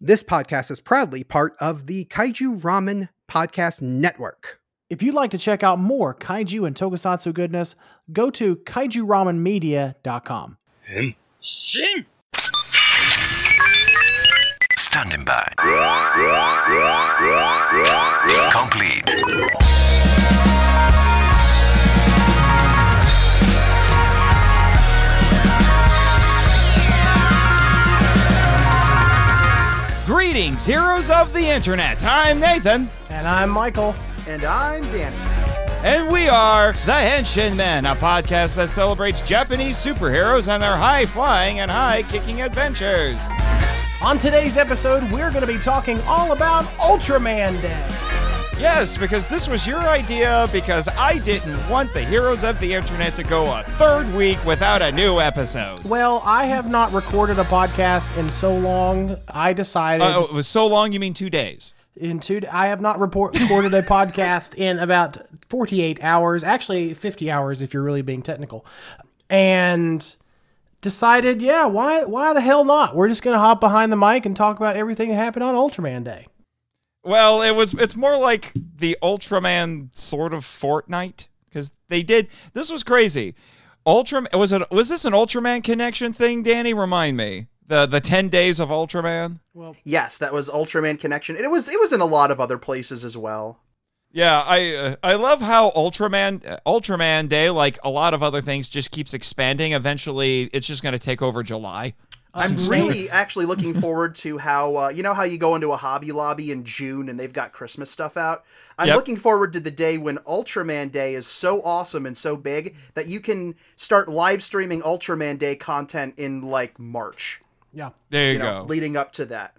This podcast is proudly part of the Kaiju Ramen Podcast Network. If you'd like to check out more kaiju and tokusatsu goodness, go to kaijuramenmedia.com. Shin! Standing by. Complete. Greetings, heroes of the internet. I'm Nathan, And I'm Michael. And I'm Danny. and we are the Henshin Men, a podcast that celebrates Japanese superheroes and their high flying and high kicking adventures. On today's episode, we're going to be talking all about Ultraman Day. Yes, because this was your idea, because I didn't want the heroes of the internet to go a third week without a new episode. Well, I have not recorded a podcast in so long. I decided Uh, it was so long, you mean two days? in two. I have not report, recorded a podcast in about 48 hours, actually 50 hours if you're really being technical, and decided, yeah, why why the hell not? We're just gonna hop behind the mic and talk about everything that happened on Ultraman Day. Well, it was. It's more like the Ultraman sort of fortnight because they did. This was crazy. Ultraman was it? Was this an Ultraman connection thing? Danny, remind me. The the ten days of Ultraman. well Yes, that was Ultraman Connection. It was it was in a lot of other places as well. Yeah, I uh, I love how Ultraman uh, Ultraman Day, like a lot of other things, just keeps expanding. Eventually, it's just going to take over July. I'm really actually looking forward to how uh, you know how you go into a Hobby Lobby in June and they've got Christmas stuff out. I'm Yep. looking forward to the day when Ultraman Day is so awesome and so big that you can start live streaming Ultraman Day content in like March. Yeah, There you, You know, go. leading up to that.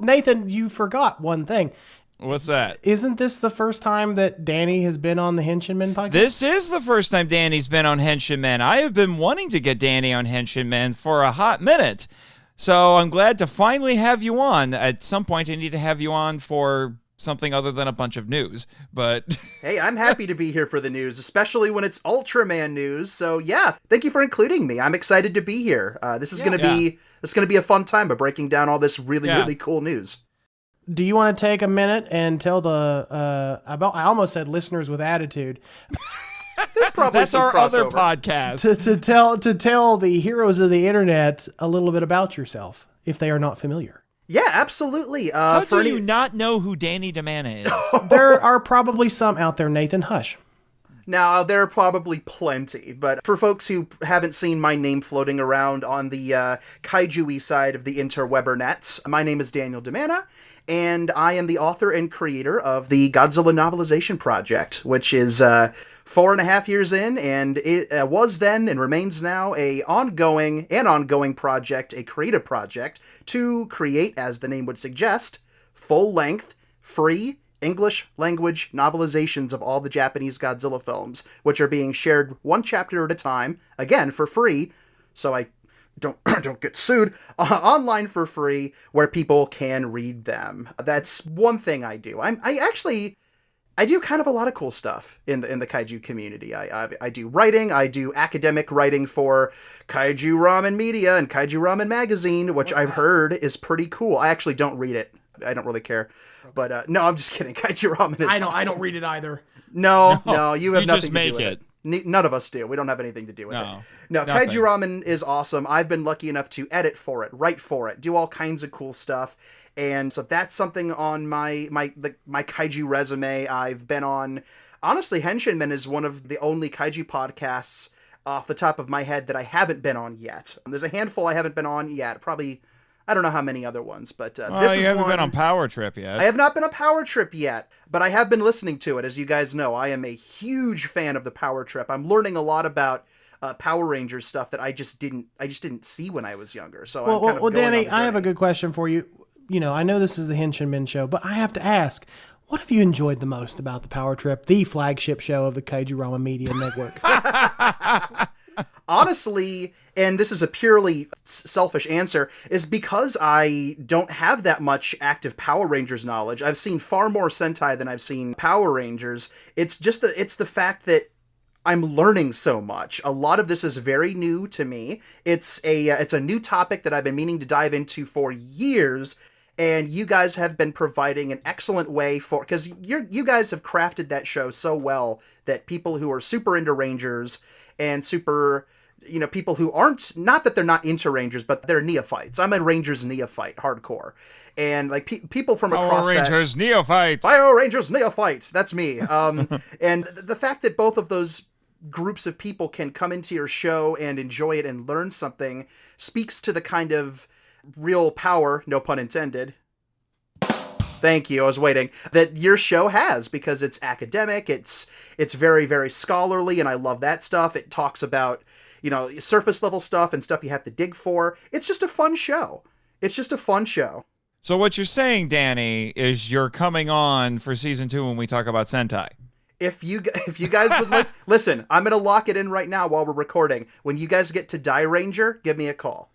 Nathan, you forgot one thing. What's that? Isn't this the first time that Danny has been on the Henshinmen podcast? This is the first time Danny's been on Henshin Men. I have been wanting to get Danny on Henshin Men for a hot minute. So I'm glad to finally have you on. At some point, I need to have you on for something other than a bunch of news. But Hey, I'm happy to be here for the news, especially when it's Ultraman news. So yeah, thank you for including me. I'm excited to be here. Uh, this is Yeah. gonna be this is gonna be a fun time, but breaking down all this really Yeah. really cool news. Do you want to take a minute and tell the uh, about? I almost said listeners with attitude There's probably that's some our other podcast. to, to tell to tell the heroes of the internet a little bit about yourself if they are not familiar. Yeah, absolutely. Uh, How for do any- you not know who Danny DeMana is? There are probably some out there, Nathan. Hush. Now, there are probably plenty, but for folks who haven't seen my name floating around on the uh, kaiju side of the interwebber nets, my name is Daniel Demana, and I am the author and creator of the Godzilla Novelization Project, which is uh, four and a half years in, and it uh, was then and remains now a ongoing and ongoing project, a creative project to create, as the name would suggest, full length, free English language novelizations of all the Japanese Godzilla films, which are being shared one chapter at a time, again for free. So I don't don't get sued uh, online for free, where people can read them. That's one thing I do. I'm I actually. I do kind of a lot of cool stuff in the in the kaiju community. I, I I do writing. I do academic writing for Kaiju Ramen Media and Kaiju Ramen Magazine, which I've heard is pretty cool. I actually don't read it. I don't really care. But uh, no, I'm just kidding. Kaiju Ramen is I don't. I don't read it either. No, no, you have you nothing just to make do with it. it. Ne- none of us do. We don't have anything to do with No, it. No, nothing. Kaiju Ramen is awesome. I've been lucky enough to edit for it, write for it, do all kinds of cool stuff, and so that's something on my my the, my Kaiju resume. I've been on. Honestly, Henshinmen is one of the only Kaiju podcasts off the top of my head that I haven't been on yet. There's a handful I haven't been on yet. Probably, I don't know how many other ones, but uh, Well, this you is haven't one... been on Power Trip yet. I have not been on power trip yet, but I have been listening to it. As you guys know, I am a huge fan of the power trip. I'm learning a lot about uh, Power Rangers stuff that I just didn't I just didn't see when I was younger. So Well, I'm kind well, of well Danny, I have a good question for you. You know, I know this is the Henshin Men show, but I have to ask, what have you enjoyed the most about the Power Trip, the flagship show of the Kaiju Ramen Media Network? honestly, and this is a purely selfish answer, is because I don't have that much active Power Rangers knowledge. I've seen far more Sentai than I've seen Power Rangers. It's just the it's the fact that I'm learning so much. A lot of this is very new to me. It's a uh, it's a new topic that I've been meaning to dive into for years. and you guys have been providing an excellent way for because you you guys have crafted that show so well that people who are super into Rangers and super you know people who aren't not that they're not into Rangers but they're neophytes. I'm a Rangers neophyte, hardcore, and like pe- people from across Power that Rangers neophytes. Bio Rangers neophyte. That's me. Um, and th- the fact that both of those groups of people can come into your show and enjoy it and learn something speaks to the kind of real power, no pun intended. Thank you. I was waiting. That your show has because it's academic. It's it's very very scholarly, and I love that stuff. It talks about you know surface level stuff and stuff you have to dig for. It's just a fun show. It's just a fun show. So what you're saying, Danny, is you're coming on for season two when we talk about Sentai. if you if you guys would like listen i'm gonna lock it in right now while we're recording when you guys get to Dairanger give me a call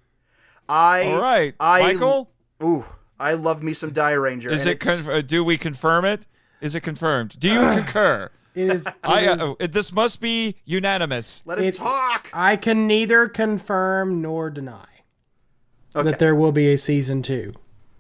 i All right, I, Michael. ooh i love me some Dairanger Is it? Conf- uh, do we confirm it? Is it confirmed? Do you concur? It is. it I. is- Uh, uh, this must be unanimous. let him it- talk I can neither confirm nor deny Okay. that there will be a season two.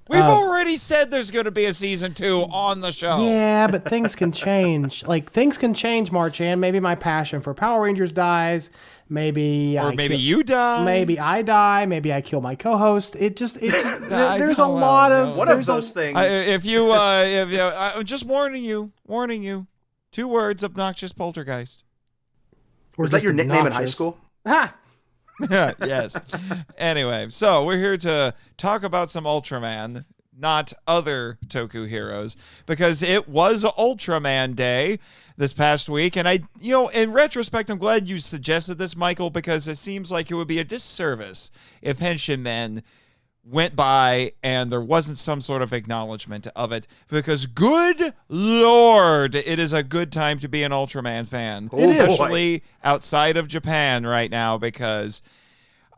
We've Uh, already said there's going to be a season two on the show. Yeah, but things can change. Like things can change, Marchand. Maybe my passion for Power Rangers dies. Maybe Or I maybe kill- you die. Maybe I die. Maybe I kill my co-host. It just, it just there- there's a lot no. of one of there's a- those things I, if you, uh, if you, I'm just warning you, warning you. Two words: obnoxious poltergeist. or was that just your nickname in high school Ha! yes. anyway, so we're here to talk about some Ultraman, not other Toku heroes, because it was Ultraman Day this past week. And I, you know, in retrospect, I'm glad you suggested this, Michael, because it seems like it would be a disservice if Henshin Men went by and there wasn't some sort of acknowledgement of it because good lord it is a good time to be an ultraman fan oh, It is. especially outside of japan right now because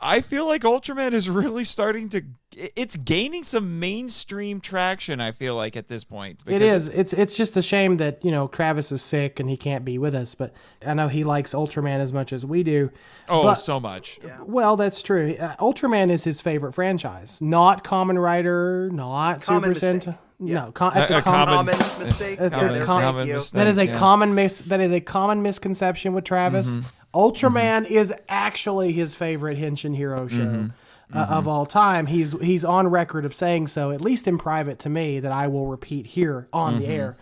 i feel like ultraman is really starting to it's gaining some mainstream traction i feel like at this point It is. It's it's just a shame that you know Travis is sick and he can't be with us. But I know he likes Ultraman as much as we do. oh but- so much Well, that's true. Uh, Ultraman is his favorite franchise. Not Kamen Rider. Not Common Super mistake. Sentai. No, com- that's A- a, a common. common- common mistake That's Yeah, a com- common mistake. That is a Yeah. common mis. That is a common misconception with Travis. Mm-hmm. Ultraman is actually his favorite Henshin hero show Mm-hmm. Uh, of all time. He's he's on record of saying so, at least in private to me, that I will repeat here on Mm-hmm. the air.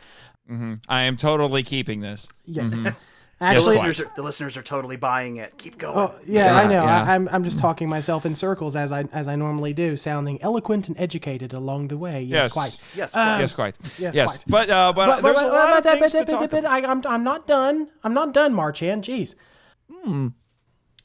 i am totally keeping this Yes. the Actually, quite. listeners, are, the listeners are totally buying it keep going Oh, yeah, I know. yeah. I, I'm I'm just talking myself in circles as I as I normally do, sounding eloquent and educated along the way. Yes, yes quite. yes Uh, yes quite yes, yes quite. but uh but, there's a lot of but- things but- to talk but- but I, I'm I'm not done. I'm not done, Marchand. Jeez.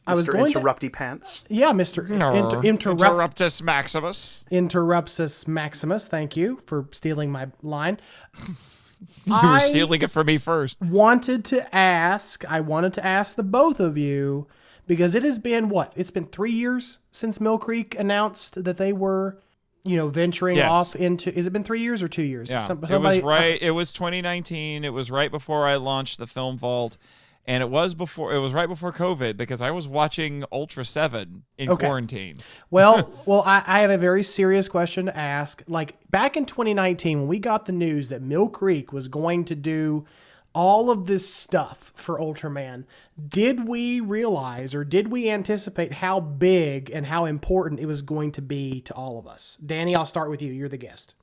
I was Mr. going to, interrupty pants yeah, Mister inter, interrupt interruptus maximus interruptus Maximus. Thank you for stealing my line. you I were stealing it from me first wanted to ask. I wanted to ask the both of you because it has been what? It's been three years since Mill Creek announced that they were, you know, venturing Yes. off into. Is it been three years or two years? Yeah, Some- it somebody- uh, was right. It was 2019. It was right before I launched the Film Vault, and it was before. It was right before COVID because I was watching Ultra Seven in Okay. quarantine. Well, well, I, I have a very serious question to ask. Like back in 2019, when we got the news that Mill Creek was going to do all of this stuff for Ultraman, did we realize or did we anticipate how big and how important it was going to be to all of us? Danny, I'll start with you. You're the guest.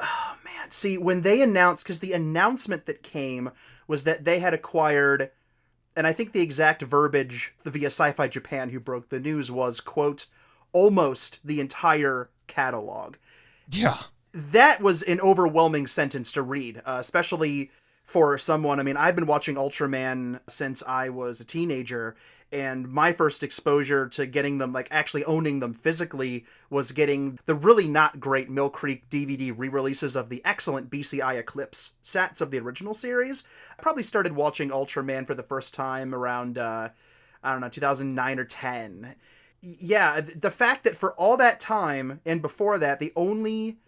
Oh man see when they announced because the announcement that came was that they had acquired and i think the exact verbiage via sci-fi japan who broke the news was quote almost the entire catalog Yeah, that was an overwhelming sentence to read, uh, especially for someone. I mean, I've been watching Ultraman since I was a teenager, and my first exposure to getting them, like actually owning them physically, was getting the really not great Mill Creek DVD re releases of the excellent BCI Eclipse sets of the original series. I probably started watching Ultraman for the first time around, uh, I don't know, 2009 or 10. Yeah, the fact that for all that time and before that, the only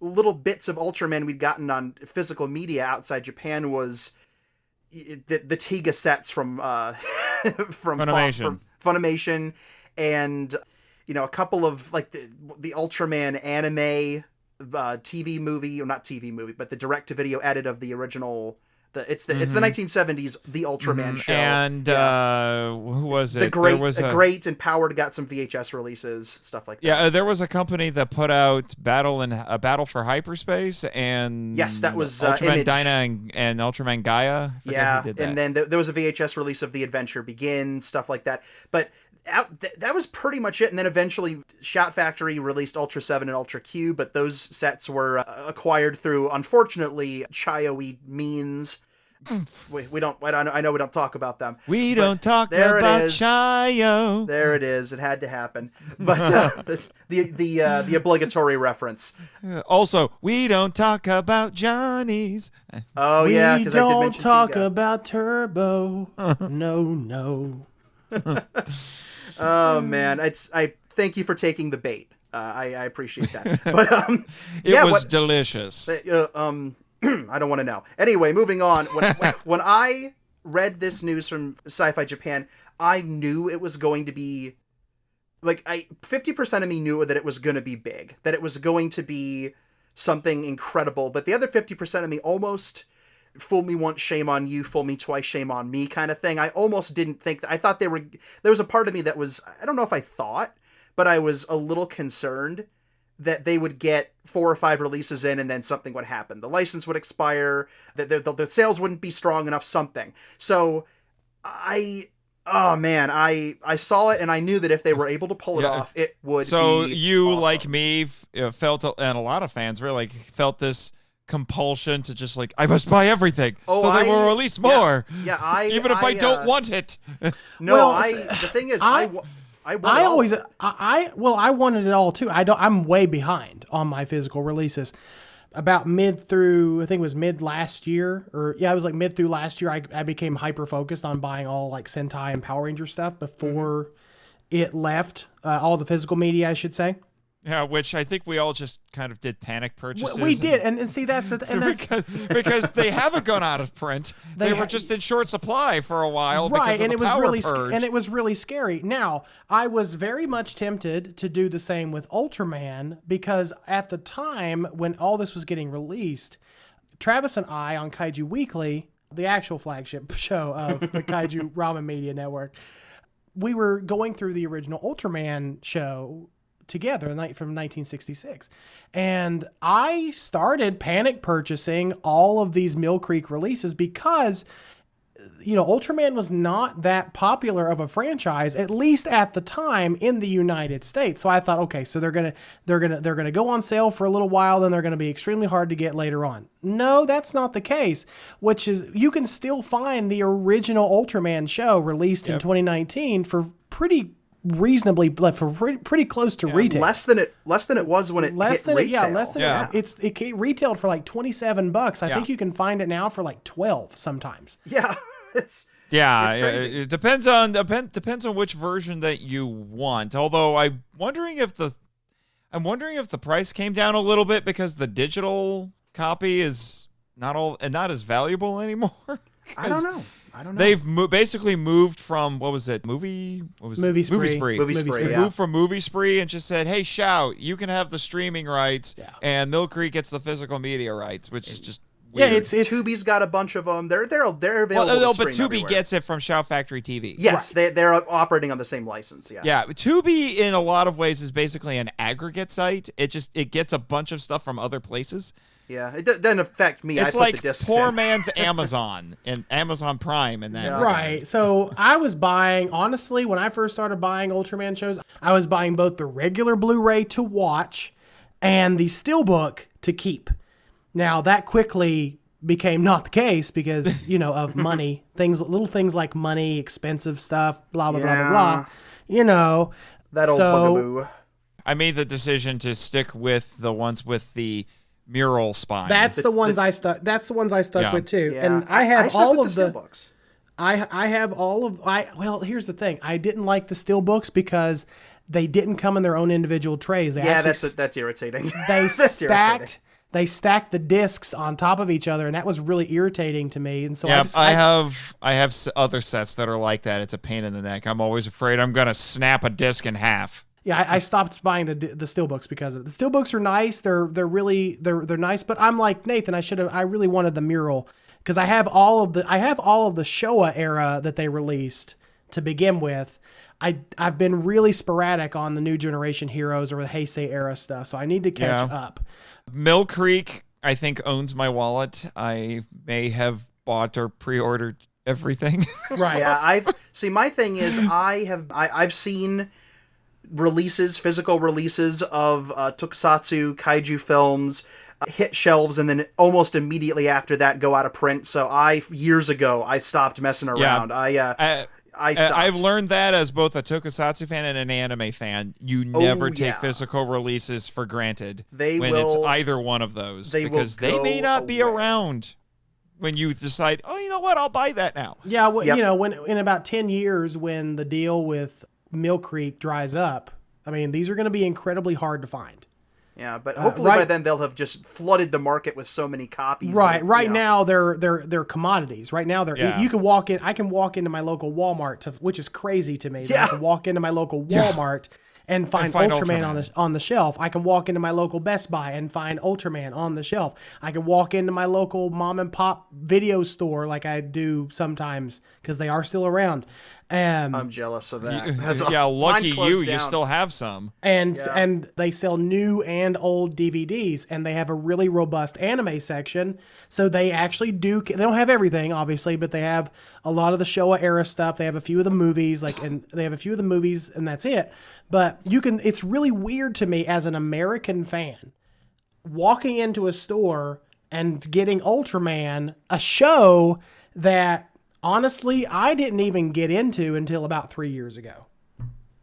little bits of Ultraman we'd gotten on physical media outside Japan was the the Tiga sets from uh from Funimation. from Funimation and you know a couple of like the, the Ultraman anime uh, TV movie, or not TV movie, but the direct to video edit of the original. The it's the Mm-hmm. it's the 1970s The Ultraman show. And uh, who was it? the great, there was a a, great and Powered got some VHS releases, stuff like that. Yeah, uh, there was a company that put out Battle in a Battle for Hyperspace and Yes, that was, uh, Ultraman. Dyna and, and Ultraman Gaia. Yeah, did that. and then th- there was a VHS release of The Adventure Begins, stuff like that. But out, th- that was pretty much it. And then eventually, Shout Factory released Ultra Seven and Ultra Q, but those sets were uh, acquired through, unfortunately, Chaiyo means. we, we don't. I, don't. I know we don't talk about them. we don't talk there about. Chaiyo. There it is. It had to happen. But uh, the the uh, the obligatory reference. Also, we don't talk about Johnny's. Oh yeah, we because I did don't mention talk about Turbo. no, no. Oh man, it's I thank you for taking the bait. Uh, I, I appreciate that. But um, It yeah, was what, delicious. uh, um, I don't want to know. Anyway, moving on. When, when, when I read this news from Sci-Fi Japan, I knew it was going to be like I 50% of me knew that it was going to be big, that it was going to be something incredible, but the other 50% of me almost fool me once shame on you fool me twice shame on me kind of thing i almost didn't think that i thought they were there was a part of me that was i don't know if i thought but i was a little concerned that they would get four or five releases in and then something would happen the license would expire that the, the, the sales wouldn't be strong enough something so i oh man i i saw it and i knew that if they were able to pull it Yeah. off it would So you, awesome. like me, felt, and a lot of fans really like, felt this compulsion to just like, I must buy everything, Oh, so they will I- yeah. release more, yeah i even if I, don't uh, want it. no Well, i s- the thing is i I- I, I always, I, I well, I wanted it all too. I don't. I'm way behind on my physical releases. About mid through, I think it was mid last year, or yeah, it was like mid through last year. I, I became hyper focused on buying all like Sentai and Power Ranger stuff before it left uh, all the physical media, I should say. Yeah, which I think we all just kind of did panic purchases. we and- did, and, and see that's the, and that's because because they haven't gone out of print. They, They were just in short supply for a while right, because of and the it was really purge. and it was really scary. Now, I was very much tempted to do the same with Ultraman because at the time when all this was getting released, Travis and I on Kaiju Weekly, the actual flagship show of the Kaiju Ramen Media Network, we were going through the original Ultraman show together from 1966 and i started panic purchasing all of these mill creek releases because you know, Ultraman was not that popular of a franchise, at least at the time in the United States. So I thought, okay, so they're gonna they're gonna they're gonna go on sale for a little while, then they're gonna be extremely hard to get later on. No, that's not the case. Which is you can still find the original Ultraman show released in 2019 for pretty reasonably for pretty, pretty close to retail less than it less than it was when it less hit than retail. yeah, less than Yeah. It, it's it ca- retailed for like 27 bucks. I Yeah. think you can find it now for like 12 sometimes. yeah it's Yeah, It's it, crazy. it depends on depend, depends on which version that you want. Although I'm wondering if the I'm wondering if the price came down a little bit because the digital copy is not all and not as valuable anymore. I don't know. I don't know. They've mo- basically moved from what was it? Movie what was Movie it? Movie Spree. spree. Movie Movie Spree, Spree. yeah. Moved from movie spree and just said, "Hey, shout! You can have the streaming rights, Yeah. and Mill Creek gets the physical media rights, which is just Yeah, it's it's Tubi's got a bunch of them. They're they're they're well, available. no, to but Tubi everywhere. gets it from Shout Factory TV. Yes, they they're operating on the same license. Yeah. Yeah, Tubi in a lot of ways is basically an aggregate site. It just it gets a bunch of stuff from other places. Yeah. It do- doesn't affect me. I It's put like the poor in. man's Amazon and Amazon Prime and that. Yeah. Right. So I was buying, honestly, when I first started buying Ultraman shows, I was buying both the regular Blu ray to watch and the Steelbook to keep. Now, that quickly became not the case because, you know, of money, things, little things like money, expensive stuff, blah, blah, blah, blah, blah. You know, that old so- bugaboo. I made the decision to stick with the ones with the mural spine. that's the ones I stuck, that's the ones I stuck Yeah. with too. Yeah. And I have stuck all of the, the, steelbooks. I I have all of I well here's the thing I didn't like the steel books because they didn't come in their own individual trays. They Yeah, actually that's that's irritating. they That's irritating. stacked they stacked the discs on top of each other and that was really irritating to me. And so I Yeah, just I, have I have other sets that are like that. It's a pain in the neck. I'm always afraid I'm gonna snap a disc in half. Yeah, I, I stopped buying the the steelbooks because of it. The steelbooks are nice. They're they're really they're they're nice. But I'm like Nathan. I should have. I really wanted the mural because I have all of the I have all of the Showa era that they released to begin with. I I've been really sporadic on the new generation heroes or the Heisei era stuff, so I need to catch Yeah. up. Mill Creek, I think, owns my wallet. I may have bought or pre-ordered everything. Right. yeah i've see my thing is i have I, i've seen releases physical releases of uh, tokusatsu kaiju films uh, hit shelves and then almost immediately after that go out of print so i years ago i stopped messing around i uh I, i I- stopped. I've learned that as both a tokusatsu fan and an anime fan. You never take Oh, yeah. physical releases for granted They when it's either one of those they because they may go not be around when you decide, oh, you know what, I'll buy that now. Yeah, well, Yep. you know, when in about ten years, when the deal with Mill Creek dries up, I mean, these are going to be incredibly hard to find. yeah but hopefully by Uh, right- then they'll have just flooded the market with so many copies Right, that, right know, now they're they're they're commodities. Right now they're Yeah. you can walk in. I can walk into my local Walmart, to, which is crazy to me. that I Yeah. can walk into my local Walmart and find, find Ultraman, on the on the shelf. I can walk into my local Best Buy and find Ultraman on the shelf. I can walk into my local mom and pop video store like I do sometimes because they are still around. Um, i'm jealous of that That's yeah, awesome. lucky Mine closed you, you still have some. and and they sell new and old DVDs, and they have a really robust anime section. So they actually do. They don't have everything, obviously, but they have a lot of the Showa era stuff. They have a few of the movies, like, and they have a few of the movies, and that's it. But you can. It's really weird to me as an American fan walking into a store and getting Ultraman, a show that honestly I didn't even get into until about three years ago.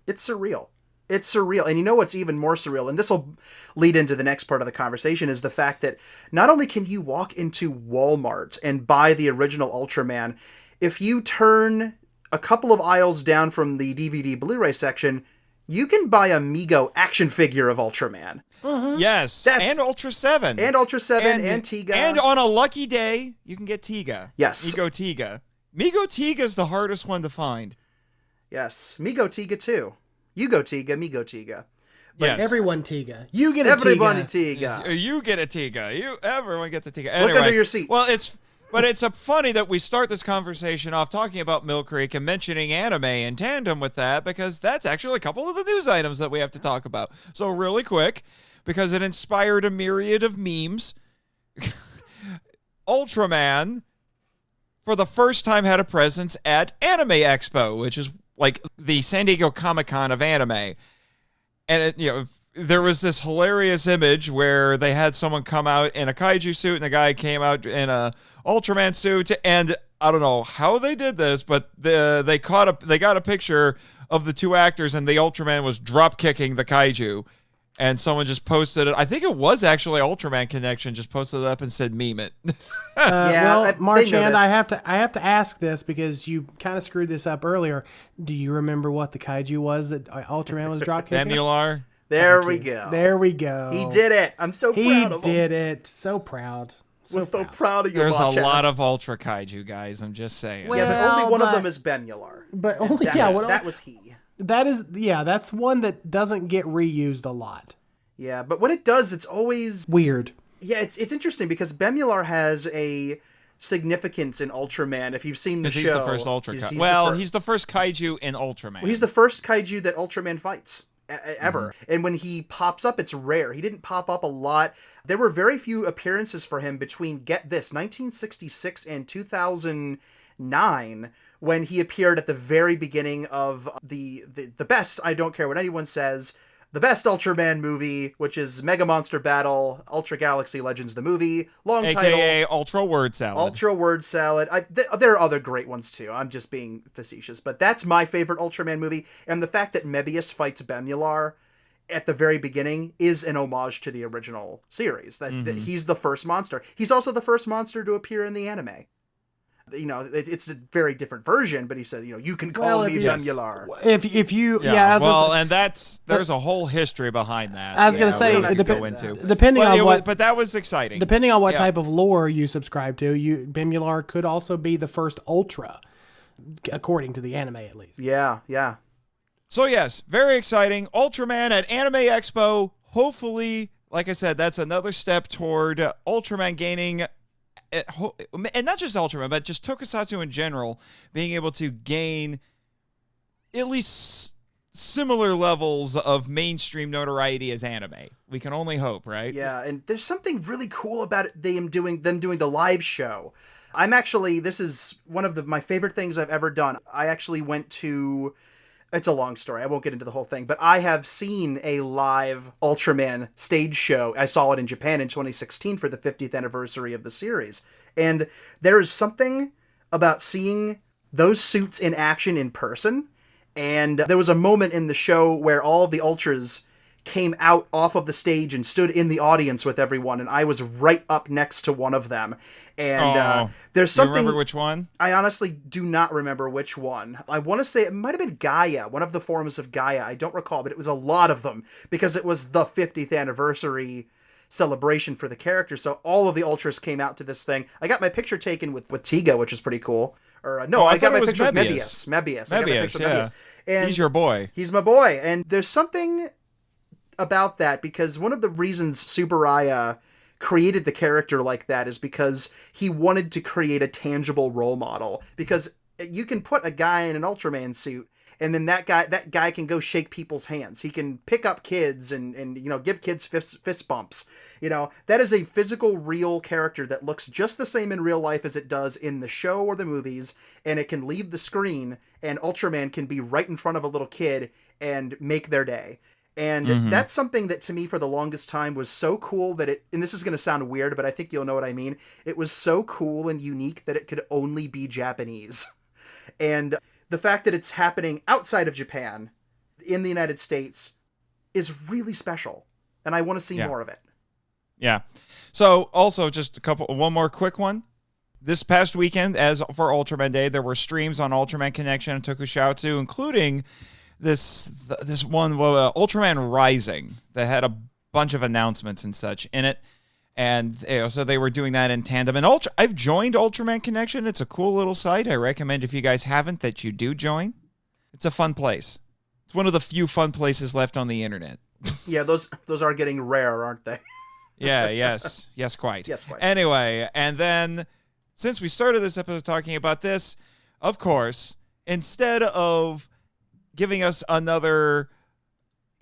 it's surreal. It's surreal. And you know what's even more surreal, and this will lead into the next part of the conversation, is the fact that not only can you walk into Walmart and buy the original Ultraman, if you turn a couple of aisles down from the DVD Blu ray section, you can buy a Mego action figure of Ultraman. Mm-hmm. Yes, That's- and Ultra 7. And Ultra 7 and, Tiga. And on a lucky day, you can get Tiga. Yes. Mego Tiga. Mego Tiga is the hardest one to find. yes, Mego Tiga too. You go Tiga, Mego Tiga. Yes. Everyone Tiga. You get a Everybody Tiga. Tiga. You get a Tiga. You everyone gets a Tiga. Look under your seats. Well, it's but it's a funny that we start this conversation off talking about Mill Creek and mentioning anime in tandem with that because that's actually a couple of the news items that we have to talk about. So really quick, because it inspired a myriad of memes. Ultraman for the first time had a presence at Anime Expo, which is like the San Diego Comic Con of anime. And it, you know, there was this hilarious image where they had someone come out in a kaiju suit and the guy came out in a Ultraman suit and I don't know how they did this, but the, they caught a they got a picture of the two actors and the Ultraman was drop kicking the kaiju. And someone just posted it. I think it was actually Ultraman Connection just posted it up and said meme it. Uh, Yeah, well, I- they Marchand, I have to I have to ask this because you kind of screwed this up earlier. Do you remember what the kaiju was that uh, Ultraman was drop kicking? Bemular. There we go. There we go. He did it. I'm so He proud of him. did it. So proud. So We're so proud. proud of you. There's a lot of Ultra Kaiju guys. I'm just saying. Well- Yeah, but only one of them is Bemular. But only That, yeah, was, what- that was he. That is yeah, that's one that doesn't get reused a lot. Yeah, but when it does, it's always Weird. yeah. It's it's interesting because Bemular has a significance in Ultraman. If you've seen the show, he's the first Ultra he's- Kaiju. he's the well, he's the first Kaiju in Ultraman. Well, he's the first kaiju that Ultraman fights ever. Mm-hmm. And when he pops up, it's rare. He didn't pop up a lot. There were very few appearances for him between, get this, 1966 and 2009, when he appeared at the very beginning of the, the, the best, I don't care what anyone says, the best Ultraman movie, which is Mega Monster Battle, Ultra Galaxy Legends, the movie. Long title. AKA Ultra Word Salad. Ultra Word Salad. I, th- there are other great ones too. I'm just being facetious, but that's my favorite Ultraman movie. And the fact that Mebius fights Bemular at the very beginning is an homage to the original series. That, that mm-hmm. he's the first monster. He's also the first monster to appear in the anime. You know, it, it's a very different version, but he said, you know, you can call Well, if me you- Bemular. If if you yeah, yeah, as well, was- and that's there's a whole history behind that. I was gonna yeah, say, we don't have depe- go into. depending But on what was- but that was exciting. depending on what Yeah. type of lore you subscribe to, you Bemular could also be the first Ultra, according to the anime at least. Yeah, yeah. So yes, very exciting. Ultraman at Anime Expo. Hopefully, like I said, that's another step toward uh, Ultraman gaining ho- and not just Ultraman, but just Tokusatsu in general being able to gain at least similar levels of mainstream notoriety as anime. We can only hope, right? Yeah, and there's something really cool about them doing them doing the live show. I'm actually this is one of the my favorite things I've ever done. I actually went to it's a long story. I won't get into the whole thing, but I have seen a live Ultraman stage show. I saw it in Japan in 2016 for the 50th anniversary of the series. And there is something about seeing those suits in action in person. And there was a moment in the show where all the Ultras came out off of the stage and stood in the audience with everyone, and I was right up next to one of them. And uh, Oh, there's You something remember which one? I honestly do not remember which one. I want to say it might have been Gaia, one of the forms of Gaia. I don't recall, but it was a lot of them because it was the 50th anniversary celebration for the character. So all of the ultras came out to this thing. I got my picture taken with with Tiga, which is pretty cool. Or uh, no, Oh, I I, got my picture with Mebius. Mebius. Mebius. I got my picture with yeah. Mebius. And He's your boy. He's my boy. And there's something about that because one of the reasons Tsuburaya created the character like that is because he wanted to create a tangible role model. Because you can put a guy in an Ultraman suit and then that guy that guy can go shake people's hands. He can pick up kids and and you know give kids fist, fist bumps. You know, that is a physical real character that looks just the same in real life as it does in the show or the movies and it can leave the screen and Ultraman can be right in front of a little kid and make their day. And mm-hmm. that's something that to me for the longest time was so cool that it and this is going to sound weird but I think you'll know what I mean. It was so cool and unique that it could only be Japanese. And the fact that it's happening outside of Japan in the United States is really special. And I want to see Yeah. more of it. Yeah. So also just a couple one more quick one. This past weekend, as for Ultraman Day, there were streams on Ultraman Connection and Tokusatsu, including this this one uh, Ultraman Rising that had a bunch of announcements and such in it. And you know, so they were doing that in tandem. And Ultra, I've joined Ultraman Connection. It's a cool little site. I recommend if you guys haven't that you do join. It's a fun place. It's one of the few fun places left on the internet. Yeah, those those are getting rare, aren't they? Yeah, yes, yes, quite. Yes, quite. Anyway, and then since we started this episode talking about this, of course, instead of giving us another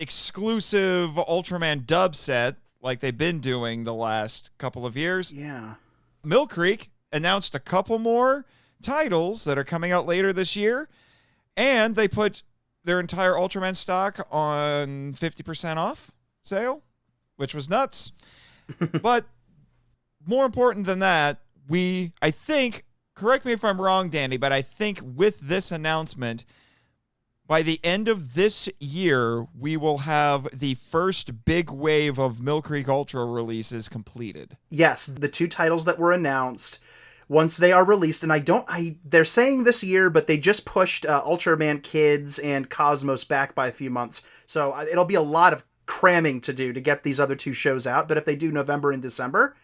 exclusive Ultraman dub set like they've been doing the last couple of years, Yeah. Mill Creek announced a couple more titles that are coming out later this year, and they put their entire Ultraman stock on 50% off sale, which was nuts. but more important than that, we, I think, correct me if I'm wrong, Danny, but I think with this announcement, by the end of this year, we will have the first big wave of Mill Creek Ultra releases completed. Yes, the two titles that were announced once they are released and I don't I they're saying this year but they just pushed uh, Ultraman Kids and Cosmos back by a few months. So uh, it'll be a lot of cramming to do to get these other two shows out, but if they do November and December,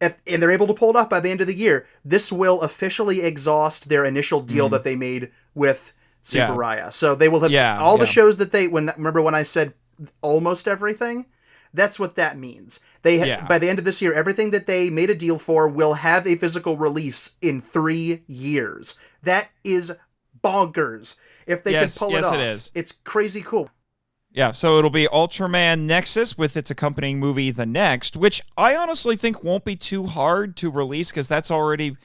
if, and they're able to pull it off by the end of the year, this will officially exhaust their initial deal that they made with Mm-hmm. Yeah. Raya. So they will have Yeah, all the shows that they when remember when I said almost everything. That's what that means. They ha- Yeah. by the end of this year, everything that they made a deal for will have a physical release in three years. That is bonkers. If they Yes, can pull yes, it off, it is. It's crazy cool. Yeah, so it'll be Ultraman Nexus with its accompanying movie The Next, which I honestly think won't be too hard to release because that's already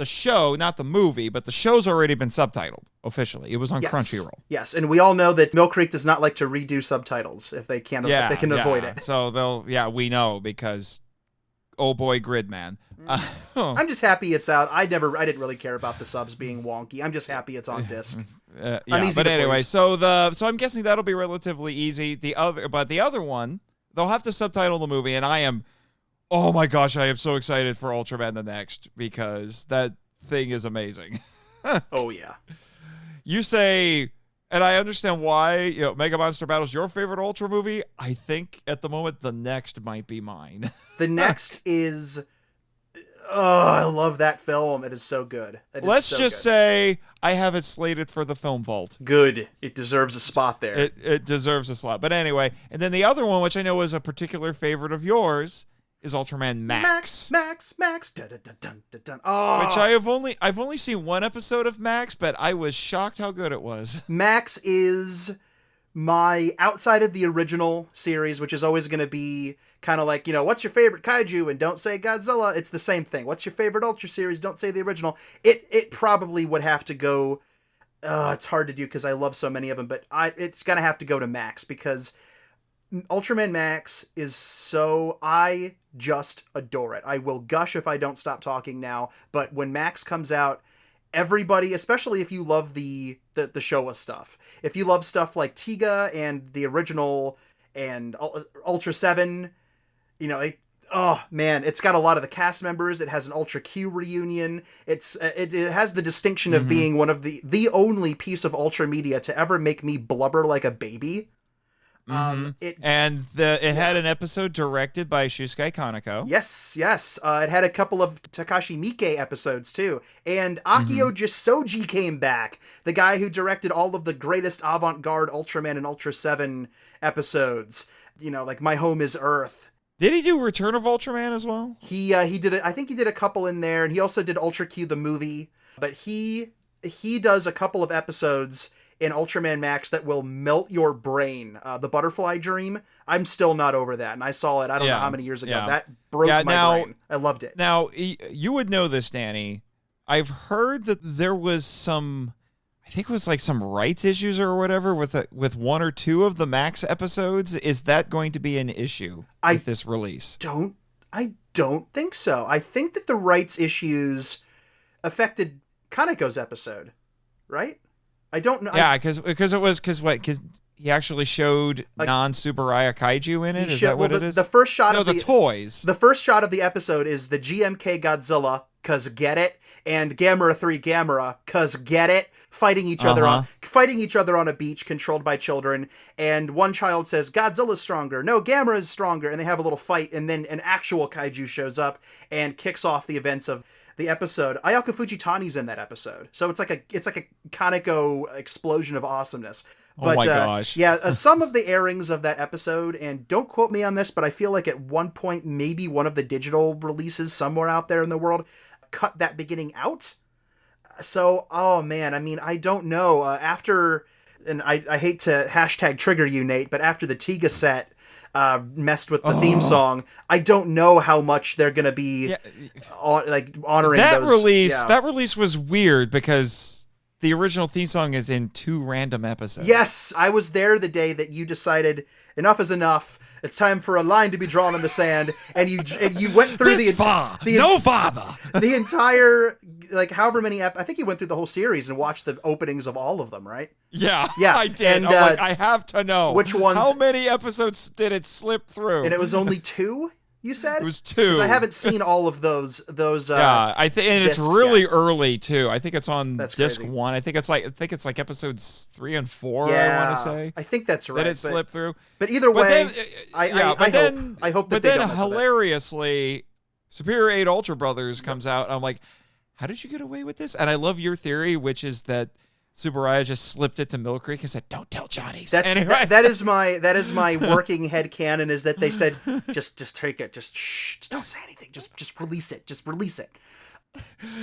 the show, not the movie, but the show's already been subtitled officially. It was on Yes. Crunchyroll. Yes, and we all know that Mill Creek does not like to redo subtitles if they can Yeah, if they can yeah. avoid it. So they'll, yeah, we know because, oh boy, Gridman. Uh, I'm just happy it's out. I never, I didn't really care about the subs being wonky. I'm just happy it's on disc. Uh, yeah, but anyway, so the so I'm guessing that'll be relatively easy. The other, but the other one, they'll have to subtitle the movie, and I am, oh my gosh, I am so excited for Ultraman the next because that thing is amazing. Oh yeah. you say, and I understand why. You know, Mega Monster Battle's your favorite Ultra movie. I think at the moment the next might be mine. The next is Oh, I love that film. It is so good. It Let's so just good. say I have it slated for the film vault. good. It deserves a spot there. It it deserves a slot. But anyway, and then the other one, which I know is a particular favorite of yours, is Ultraman Max. Max, Max, Max. Dun, dun, dun, dun, dun. Oh, Which I have only I've only seen one episode of Max, but I was shocked how good it was. Max is my outside of the original series, which is always going to be kind of like you know what's your favorite kaiju and don't say Godzilla. It's the same thing. What's your favorite Ultra series? Don't say the original. It it probably would have to go. Uh, it's hard to do because I love so many of them, but I it's gonna have to go to Max because Ultraman Max is so I just adore it. I will gush if I don't stop talking now, but when Max comes out, everybody, especially if you love the the, the Showa stuff, if you love stuff like Tiga and the original and Ultra 7, you know, it, oh man, it's got a lot of the cast members. It has an Ultra Q reunion. It's uh, it, it has the distinction of being one of the the only piece of Ultra media to ever make me blubber like a baby. Um, it And the it had an episode directed by Shusuke Kaneko. Yes, yes. Uh, it had a couple of Takashi Miike episodes too, and Akio Jissoji came back, the guy who directed all of the greatest avant-garde Ultraman and Ultra Seven episodes. You know, like My Home Is Earth. Did he do Return of Ultraman as well? He uh, he did it. I think he did a couple in there, and he also did Ultra Q the movie. But he he does a couple of episodes in Ultraman Max that will melt your brain. Uh, the Butterfly Dream. I'm still not over that, and I saw it. I don't know how many years ago. yeah. That broke Yeah, my now- brain. I loved it. Now you would know this, Danny. I've heard that there was some, I think it was like some rights issues or whatever with a, with one or two of the Max episodes. Is that going to be an issue I- with this release? don't I don't think so. I think that the rights issues affected Kaneko's episode, right? I don't know. Yeah, because because it was because what because he actually showed Like- non Tsuburaya kaiju in it. Is showed- that what well, the, is? The first shot no, of the, the, toys. the first shot of the episode is the GMK Godzilla, cause get it, and Gamera Three Gamera, cause get it, fighting each other on Uh-huh. fighting each other on a beach controlled by children. And one child says Godzilla's stronger, no Gamera is stronger, and they have a little fight. And then an actual kaiju shows up and kicks off the events of the episode. Ayako Fujitani's in that episode, so it's like a it's like a Kaneko explosion of awesomeness. Oh But, my uh, gosh. yeah, uh, some of the airings of that episode, and don't quote me on this, but I feel like at one point, maybe one of the digital releases somewhere out there in the world cut that beginning out. So, oh man, I mean, I don't know. Uh, after, and I, I hate to hashtag trigger you, Nate, but after the Tiga set uh, messed with the theme song, I don't know how much they're gonna be Yeah, hon- like honoring that those- release yeah. that release was weird because the original theme song is in two random episodes. Yes, I was there the day that you decided enough is enough. It's time for a line to be drawn in the sand, and you and you went through the far, the, no father. the entire like however many ep- I think you went through the whole series and watched the openings of all of them, right? Yeah, Yeah, I did. and, I'm like, uh, I have to know which ones- How many episodes did it slip through? And it was only two. You said It was two. I haven't seen all of those. Those. Uh, yeah, I think, and it's really yeah. early too. I think it's on That's disc crazy. one. I think it's like I think it's like episodes three and four. yeah, I want to say I think that's right. that it but, slipped through. but either But way, then, uh, I, yeah, I, but I hope then, I hope that but they then don't mess with it. hilariously, Superior Eight Ultra Brothers comes out. And I'm like, how did you get away with this? And I love your theory, which is that Tsuburaya just slipped it to Mill Creek and said, "Don't tell Johnny." That's anyway. that, that is my that is my working head canon is that they said just just take it just shh just don't say anything just just release it just release it.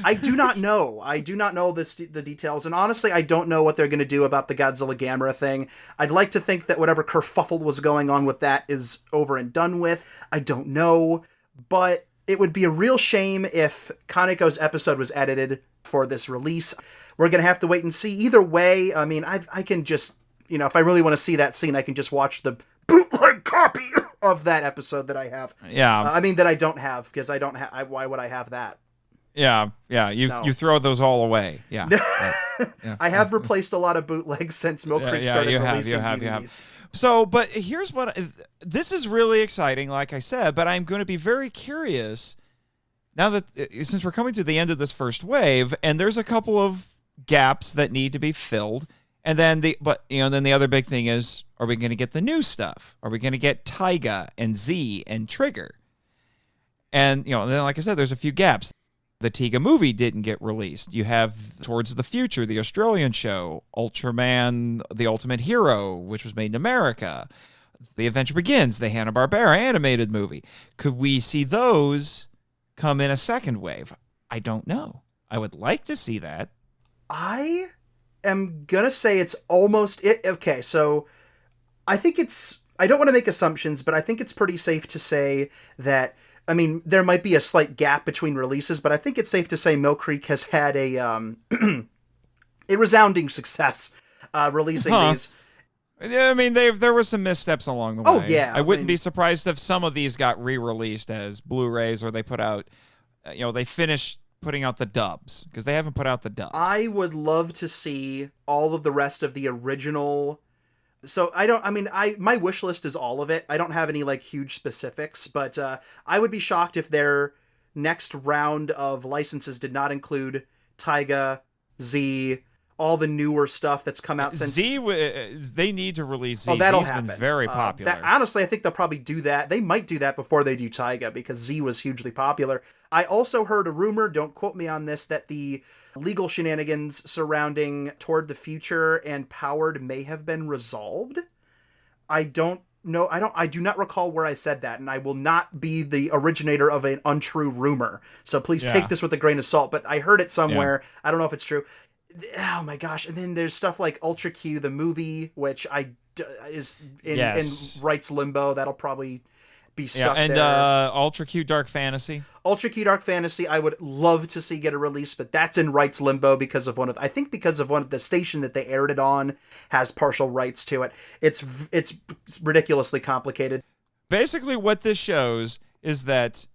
I do not know. I do not know this the details, and honestly, I don't know what they're going to do about the Godzilla Gamera thing. I'd like to think that whatever kerfuffle was going on with that is over and done with. I don't know, but it would be a real shame if Kaneko's episode was edited for this release. We're gonna have to wait and see. Either way, I mean, I I can just you know if I really want to see that scene, I can just watch the bootleg copy of that episode that I have. yeah, Uh, I mean that I don't have because I don't have. I, why would I have that? yeah, yeah. You No. you throw those all away. Yeah. right. I have replaced a lot of bootlegs since Mill Yeah, Creek yeah, started you have, releasing you have, you have. So, but here's what this is really exciting, like I said, but I'm going to be very curious now that uh, since we're coming to the end of this first wave, and there's a couple of gaps that need to be filled. And then the but you know then the other big thing is are we going to get the new stuff? Are we going to get Taiga and Z and Trigger? And you know then like I said, there's a few gaps. the Tiga movie didn't get released. You have Towards the Future, the Australian show, Ultraman, The Ultimate Hero, which was made in America. The Adventure Begins, the Hanna-Barbera animated movie. Could we see those come in a second wave? I don't know. I would like to see that. I am gonna say it's almost it. Okay, so I think it's. I don't want to make assumptions, but I think it's pretty safe to say that. I mean, there might be a slight gap between releases, but I think it's safe to say Mill Creek has had a um, a resounding success uh, releasing Huh. these. Yeah, I mean, they there were some missteps along the way. Oh, yeah, I I wouldn't mean- be surprised if some of these got re-released as Blu-rays, or they put out, uh, you know, they finished putting out the dubs because they haven't put out the dubs. I would love to see all of the rest of the original. So I don't. I mean, I my wish list is all of it. I don't have any like huge specifics, but uh, I would be shocked if their next round of licenses did not include Taiga, Z, all the newer stuff that's come out since. Z, w- uh, they need to release Z. Oh, that'll Z's happen. been very Uh, popular. that- honestly, I think they'll probably do that. They might do that before they do Taiga because Z was hugely popular. I also heard a rumor, don't quote me on this, that the legal shenanigans surrounding Toward the Future and Powered may have been resolved. I don't know. I don't. I do not recall where I said that, and I will not be the originator of an untrue rumor. So please Yeah. take this with a grain of salt. But I heard it somewhere. I don't know if it's true. Oh my gosh! And then there's stuff like Ultra Q, the movie, which I d- is in, Yes. in rights limbo. That'll probably be yeah, stuck and there. uh, Ultra Q Dark Fantasy. Ultra Q Dark Fantasy, I would love to see get a release, but that's in rights limbo because of one of I think because of one of the station that they aired it on has partial rights to it. It's it's ridiculously complicated. Basically, what this shows is that,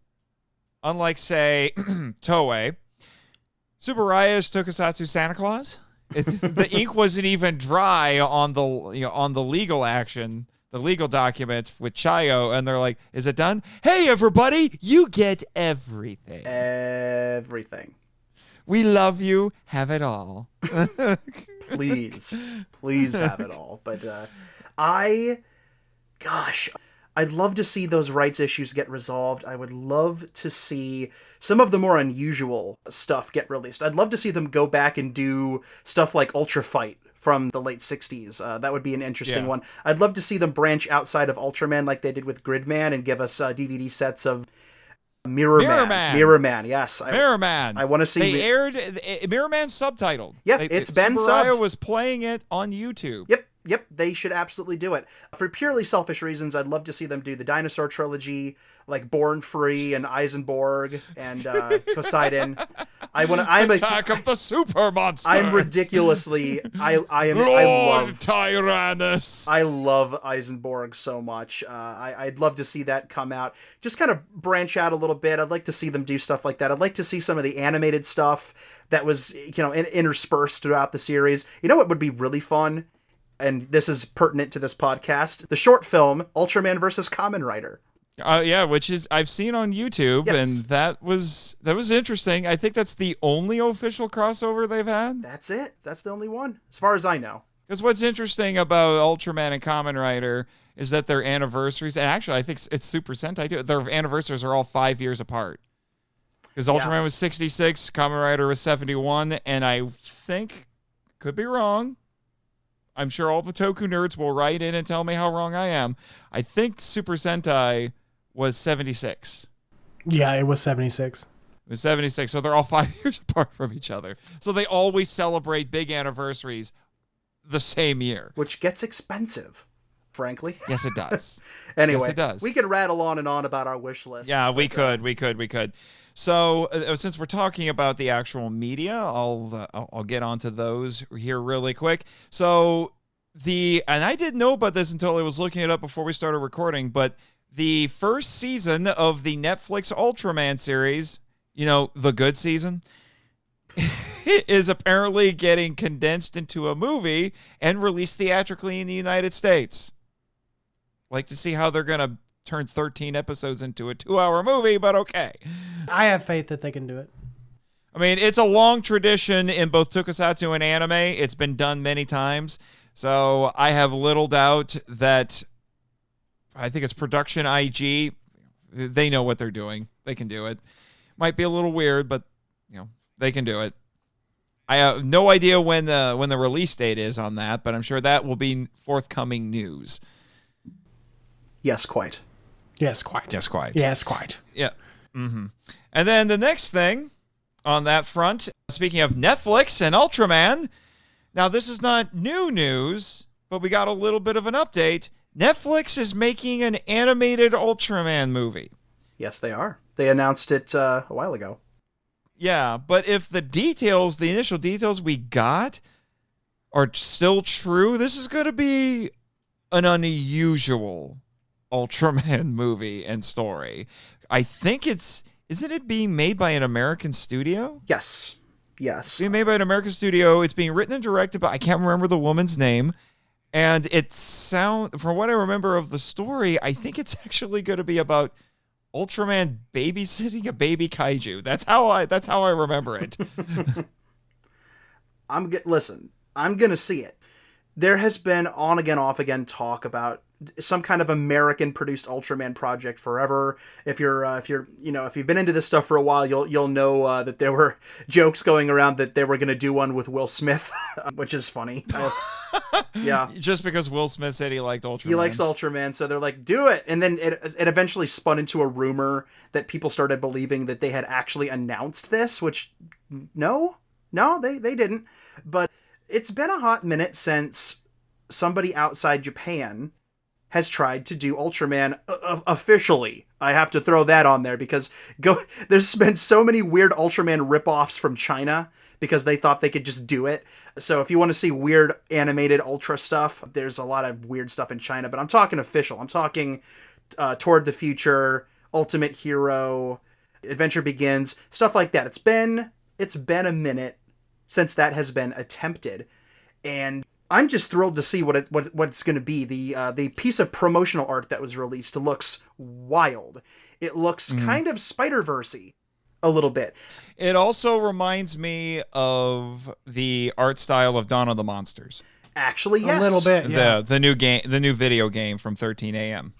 unlike say Toei, Tsuburaya's Tokusatsu Santa Claus. It's, the ink wasn't even dry on the you know on the legal action, the legal document with Chaiyo, and they're like, "Is it done? Hey, everybody, you get everything. Everything. We love you. Have it all." Please, please have it all. But uh, I, gosh, I'd love to see those rights issues get resolved. I would love to see some of the more unusual stuff get released. I'd love to see them go back and do stuff like Ultra Fight from the late 60s. Uh, that would be an interesting Yeah. one. I'd love to see them branch outside of Ultraman like they did with Gridman and give us uh, DVD sets of Mirror, Mirror Man. Man. Mirror Man, yes. I, Mirror Man. I wanna see They Mi- aired Mirror Man subtitled. Yeah, They- it's been Tsuburaya subbed. was playing it on YouTube. Yep, yep, they should absolutely do it. For purely selfish reasons, I'd love to see them do the dinosaur trilogy, like Born Free and Eisenborg and uh, Poseidon. I want. I'm a. Attack of the Super Monsters. I'm ridiculously. I I am. I Lord love. Tyrannus. I love Eisenborg so much. Uh, I, I'd love to see that come out. Just kind of branch out a little bit. I'd like to see them do stuff like that. I'd like to see some of the animated stuff that was, you know, in, interspersed throughout the series. You know what would be really fun? And this is pertinent to this podcast. The short film Ultraman versus Kamen Rider. Uh, yeah, which is I've seen on YouTube, Yes. and that was that was interesting. I think that's the only official crossover they've had. That's it. That's the only one, as far as I know. Because what's interesting about Ultraman and Kamen Rider is that their anniversaries, and actually I think it's Super Sentai too. Their anniversaries are all five years apart. Because Ultraman was 66, Kamen Rider was 71, and I think could be wrong. I'm sure all the Toku nerds will write in and tell me how wrong I am. I think Super Sentai was 76. Yeah, it was 76. It was 76. So they're all five years apart from each other. So they always celebrate big anniversaries the same year. Which gets expensive, frankly. Yes, it does. anyway, it does. we could rattle on and on about our wish list. yeah, we but, uh, could, we could, we could. So uh, since we're talking about the actual media, I'll uh, I'll I'll get onto those here really quick. So the and I didn't know about this until I was looking it up before we started recording, but the first season of the Netflix Ultraman series, you know, the good season, is apparently getting condensed into a movie and released theatrically in the United States. Like to see how they're gonna turn 13 episodes into a two-hour movie, but okay. I have faith that they can do it. I mean, it's a long tradition in both tokusatsu and anime. It's been done many times. So I have little doubt that I think it's production IG. They know what they're doing. They can do it. Might be a little weird, but you know they can do it. I have no idea when the when the release date is on that, but I'm sure that will be forthcoming news. Yes, quite. Yes, quite. Yes, quite. Yes, quite. Yeah. Mm-hmm. And then the next thing on that front, speaking of Netflix and Ultraman, now this is not new news, but we got a little bit of an update. Netflix is making an animated Ultraman movie. Yes, they are. They announced it uh, a while ago. Yeah, but if the details, the initial details we got are still true, this is going to be an unusual Ultraman movie and story. I think it's isn't it being made by an American studio? Yes. Yes. It's being made by an American studio. It's being written and directed by I can't remember the woman's name. And it sound from what I remember of the story, I think it's actually going to be about Ultraman babysitting a baby kaiju. That's how I that's how I remember it. I'm get listen. I'm gonna see it. There has been on again, off again talk about some kind of American produced Ultraman project forever. If you're, uh, if you're, you know, if you've been into this stuff for a while, you'll you'll know uh, that there were jokes going around that they were gonna do one with Will Smith, which is funny. Yeah. Just because Will Smith said he liked Ultraman. He likes Ultraman, so they're like, "Do it!" And then it it eventually spun into a rumor that people started believing that they had actually announced this, which no, no, they they didn't. But it's been a hot minute since somebody outside Japan has tried to do Ultraman uh, officially. I have to throw that on there because go there's been so many weird Ultraman ripoffs from China because they thought they could just do it. So if you want to see weird animated Ultra stuff, there's a lot of weird stuff in China, but I'm talking official. I'm talking uh, Toward the Future, Ultimate Hero, Adventure Begins, stuff like that. It's been it's been a minute since that has been attempted, and I'm just thrilled to see what it what, what it's going to be. The uh, the piece of promotional art that was released looks wild. It looks kind of Spider Versey, a little bit. It also reminds me of the art style of Dawn of the Monsters. Actually, yes, A little bit. Yeah. The the new game the new video game from 13 AM.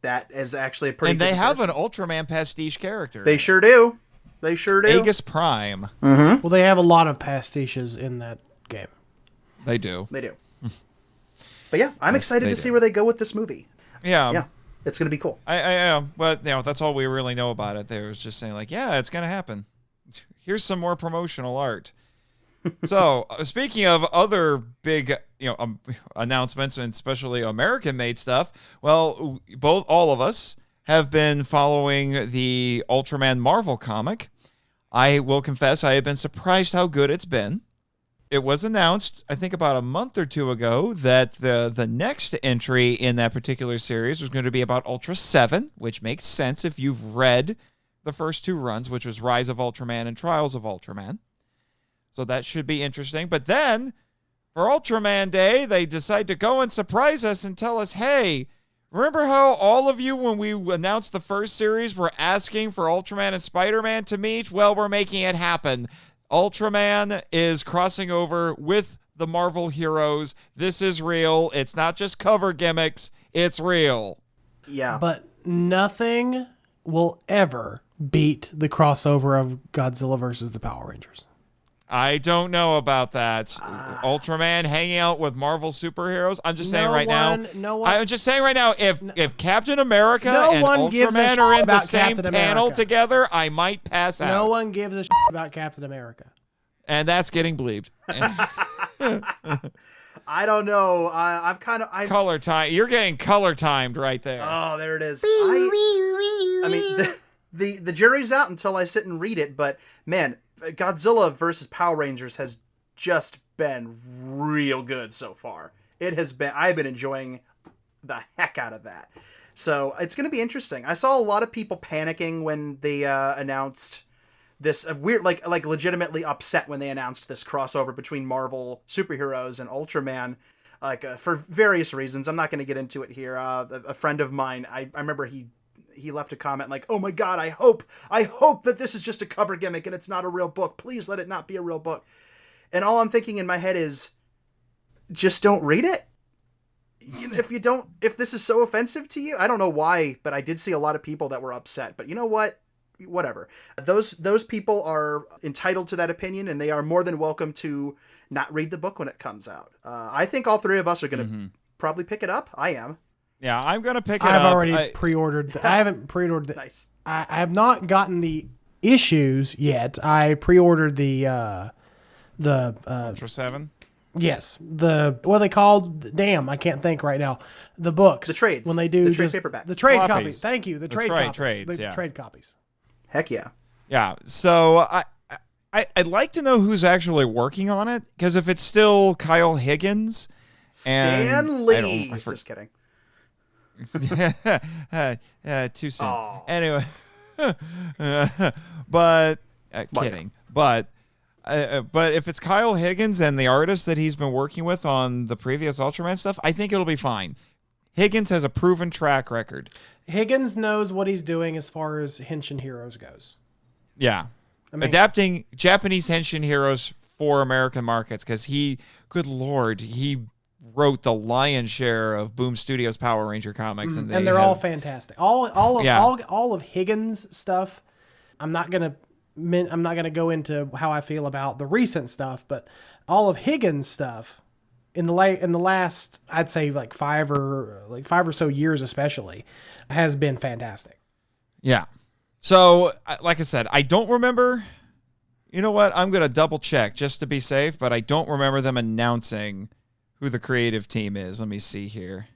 That is actually a pretty. And they good have an. Ultraman pastiche character. They sure do. They sure do. Aegis Prime. Well, they have a lot of pastiches in that game. They do. They do. but yeah, I'm Yes, excited to do. see where they go with this movie. Yeah. yeah, it's gonna be cool. I, I, um, but you know, that's all we really know about it. They was just saying like, yeah, it's gonna happen. Here's some more promotional art. so, uh, speaking of other big, you know, um, announcements and especially American-made stuff, well, both all of us have been following the Ultraman Marvel comic. I will confess, I have been surprised how good it's been. It was announced, I think, about a month or two ago that the the next entry in that particular series was going to be about Ultra Seven, which makes sense if you've read the first two runs, which was Rise of Ultraman and Trials of Ultraman. So that should be interesting. But then for Ultraman Day, they decide to go and surprise us and tell us, hey, remember how all of you, when we announced the first series, were asking for Ultraman and Spider Man to meet? Well, we're making it happen. Ultraman is crossing over with the Marvel heroes. This is real. It's not just cover gimmicks, it's real. Yeah, But nothing will ever beat the crossover of Godzilla versus the Power Rangers. I don't know about that. Ah. Ultraman hanging out with Marvel superheroes. I'm just saying right one- now. no one- I'm just saying right now. If if Captain America No and one gives a Ultraman are in the same panel together, I might pass out. No one gives a shit about Captain America. and that's getting bleeped. I don't know. I, I'm kind of. I color time. You're getting color timed right there. oh, there it is. I, I mean, the, the the jury's out until I sit and read it. But man, Godzilla versus Power Rangers has just been real good so far. It has been. I've been enjoying the heck out of that. So it's going to be interesting. I saw a lot of people panicking when they uh, announced this uh, weird, like like legitimately upset when they announced this crossover between Marvel superheroes and Ultraman. Like uh, for various reasons, I'm not going to get into it here. Uh, a, friend of mine, I, I remember he he left a comment like, "Oh my god, I hope I hope that this is just a cover gimmick and it's not a real book. Please let it not be a real book." And all I'm thinking in my head is, just don't read it. If you don't, if this is so offensive to you, I don't know why, but I did see a lot of people that were upset. But you know what? whatever. Those those people are entitled to that opinion, and they are more than welcome to not read the book when it comes out. Uh, I think all three of us are going to Mm-hmm. probably pick it up. I am. Yeah, I'm gonna pick it I've up. already I- pre-ordered. The, I haven't pre-ordered. The, Nice. I, I have not gotten the issues yet. I pre-ordered the uh, the uh, Ultra Seven. yes the what are they called? Damn, I can't think right now. The books, The trades. when they do The trade just- paperback. the trade Floppies. copies. Thank you, the, The trade trade copies. trades, the yeah. trade copies. Heck yeah. Yeah. So I, I I'd like to know who's actually working on it because if it's still Kyle Higgins, And Stan I Lee. don't- I for- Just kidding. uh, too soon. Anyway, but uh, kidding. But uh, uh, but if it's Kyle Higgins and the artist that he's been working with on the previous Ultraman stuff, I think it'll be fine. Higgins has a proven track record. Higgins knows what he's doing as far as Henshin Heroes goes. Yeah. mean- Adapting Japanese henshin heroes for American markets because he, good lord, he wrote the lion's share of Boom Studios Power Ranger comics, and, they Mm, and they're all fantastic. All all of Yeah. all all of Higgins stuff. I'm not gonna I'm not gonna go into how I feel about the recent stuff, but all of Higgins stuff in the late in the last I'd say like five or like five or so years especially has been fantastic. Yeah. So, like I said, I don't remember. You know what? I'm going to double check just to be safe, but I don't remember them announcing who the creative team is. Let me see here.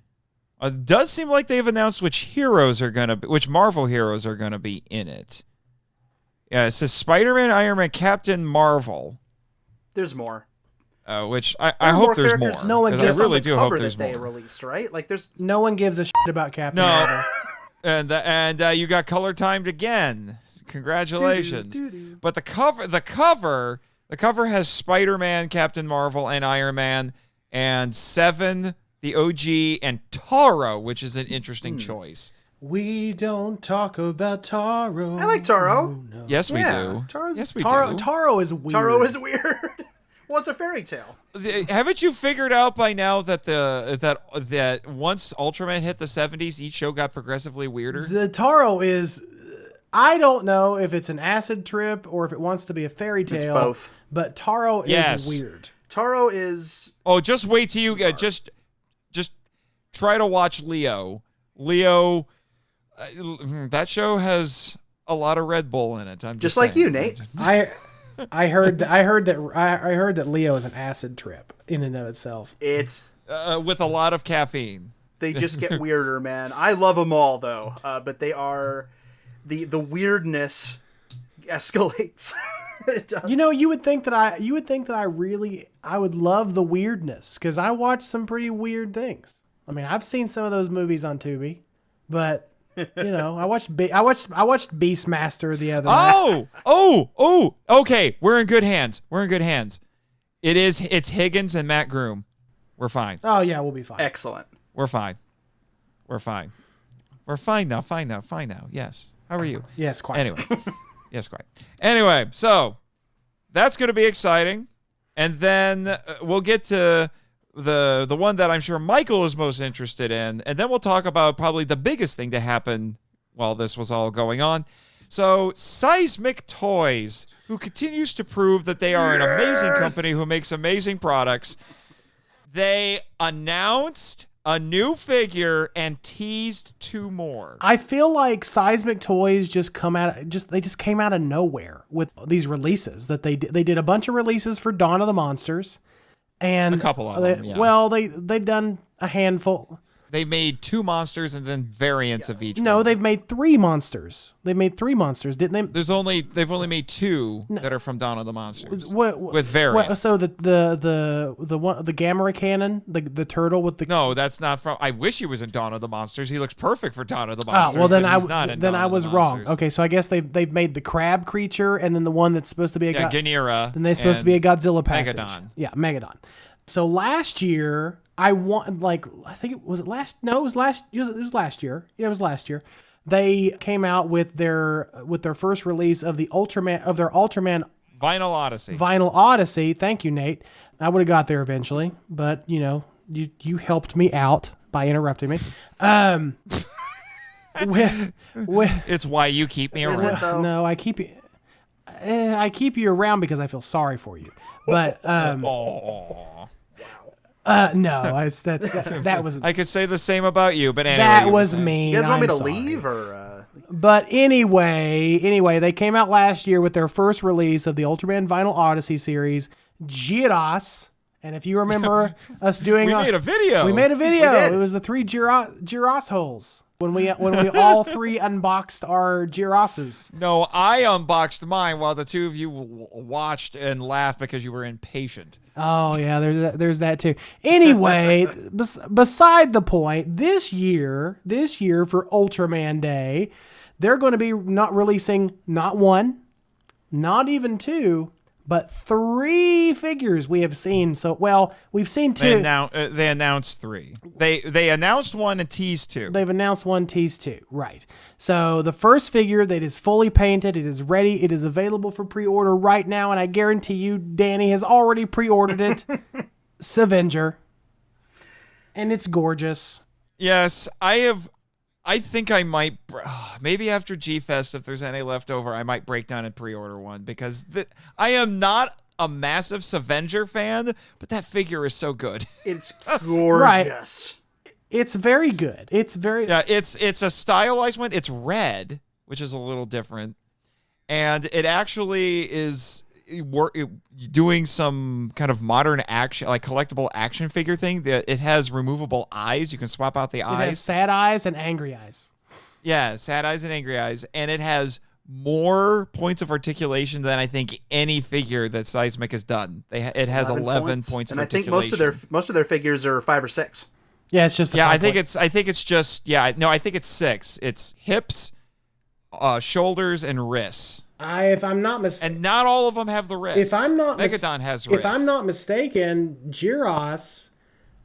Uh, It does seem like they've announced which heroes are going to be, which Marvel heroes are going to be in it. Yeah, it says Spider Man, Iron Man, Captain Marvel, There's more. uh, which I, I hope there's more. No one 'cause gives- I really do hope cover there's that they more. released, right? Like there's No one gives a shit about Captain No. Marvel. and uh, and uh, you got color timed again. Congratulations! But the cover, the cover, the cover has Spider-Man, Captain Marvel, and Iron Man, and Seven, the OG, and Taro, which is an interesting hmm. choice. We don't talk about Taro. I like Taro. Yes, we Yeah, do. Taro's- yes, we Taro, do. Taro is weird. Taro is weird. well, it's a fairy tale. The- Haven't you figured out by now that the that that once Ultraman hit the '70s, each show got progressively weirder? The Taro is. I don't know if it's an acid trip or if it wants to be a fairy tale. It's both. But Taro Yes. is weird. Taro is Oh, just wait till you uh, just just try to watch Leo. Leo, uh, that show has a lot of Red Bull in it. I'm just, just like saying. you, Nate. I I heard I heard that I, I heard that Leo is an acid trip in and of itself. It's uh, with a lot of caffeine. they just get weirder, man. I love them all though, uh, but they are the the weirdness escalates. it does. You know, you would think that I you would think that I really I would love the weirdness because I watch some pretty weird things. I mean, I've seen some of those movies on Tubi, but you know, I watched Be- I watched I watched Beastmaster the other night. Oh, oh, oh. Okay, we're in good hands. We're in good hands. It is. It's Higgins and Matt Groom. We're fine. Oh yeah, we'll be fine. excellent. We're fine. We're fine. We're fine now. Fine now. Fine now. Yes. How are you? Yes, quite. Anyway, yes, quite. Anyway, so that's going to be exciting, and then uh, we'll get to the the one that I'm sure Michael is most interested in, and then we'll talk about probably the biggest thing to happen while this was all going on. So, Seismic Toys, who continues to prove that they are an amazing company who makes amazing products, they announced a new figure and teased two more. I feel like Seismic Toys just come out just they just came out of nowhere with these releases that they. They did a bunch of releases for Dawn of the Monsters, and A couple of they- them, yeah. Well, they they've done a handful. They made two monsters and then variants of each. No, one. they've made three monsters. They made three monsters, didn't they? There's only they've only made two that are from Dawn of the Monsters. What, what- With variants. what- so the the the the one the Gamera cannon, the the turtle with the No, that's not from. I wish he was in Dawn of the Monsters. He looks perfect for Dawn of the Oh, well then I not in then Dawn I was wrong. Okay, so I guess they've they've made the crab creature and then the one that's supposed to be a Yeah, go- Ganira. Then they're supposed to be a Godzilla passage. Megadon. Yeah, Megadon. So last year, I want like I think it was it last. No, it was last. It was, it was last year. Yeah, it was last year. They came out with their with their first release of the Ultraman of their Ultraman Vinyl Odyssey. Vinyl Odyssey. Thank you, Nate. I would have got there eventually, but you know, you you helped me out by interrupting me. Um, with with It's why you keep me around. no, I keep you. eh, I keep you around because I feel sorry for you. But um, uh, no, it's, that's, that, that was I could say the same about you, but anyway. that was were saying. mean. You guys want me I'm to sorry. leave or? Uh... But anyway, anyway, they came out last year with their first release of the Ultraman Vinyl Odyssey series, Jirahs. And if you remember us doing, We a- made a video. we made a video. It was the three Giro- Jirahs holes when we when we all three unboxed our Giroses. No, I unboxed mine while the two of you w- watched and laughed because you were impatient. Oh yeah, there's that, there's that too. Anyway, bes- beside the point, this year, this year for Ultraman Day, they're going to be not releasing not one, not even two, but three figures we have seen. So, well, we've seen They, two. annou- uh, they announced three. They they announced one and teased two. They've announced one, teased two. Right. So the first figure that is fully painted, it is ready, it is available for pre-order right now, and I guarantee you, Danny has already pre-ordered it. Sevenger. And it's gorgeous. Yes, I have. I think I might. Maybe after G Fest, if there's any left over, I might break down and pre-order one because th- I am not a massive Sevenger fan, but that figure is so good. It's gorgeous. It's very good. It's very yeah, it's it's a stylized one. It's red, which is a little different, and it actually is work doing some kind of modern action, like collectible action figure thing. That it has removable eyes. You can swap out the it eyes. has sad eyes and angry eyes. Yeah, sad eyes and angry eyes, and it has more points of articulation than I think any figure that Seismic has done. They ha- it has 11, points, and of I think most of their most of their figures are five or six. Yeah, it's just the yeah, I think point. it's I think it's just yeah no I think it's six. It's hips, uh, shoulders, and wrists, I if I'm not mistaken and not all of them have the wrists. if I'm not mis- Megadon has wrists. if I'm not mistaken, Jirahs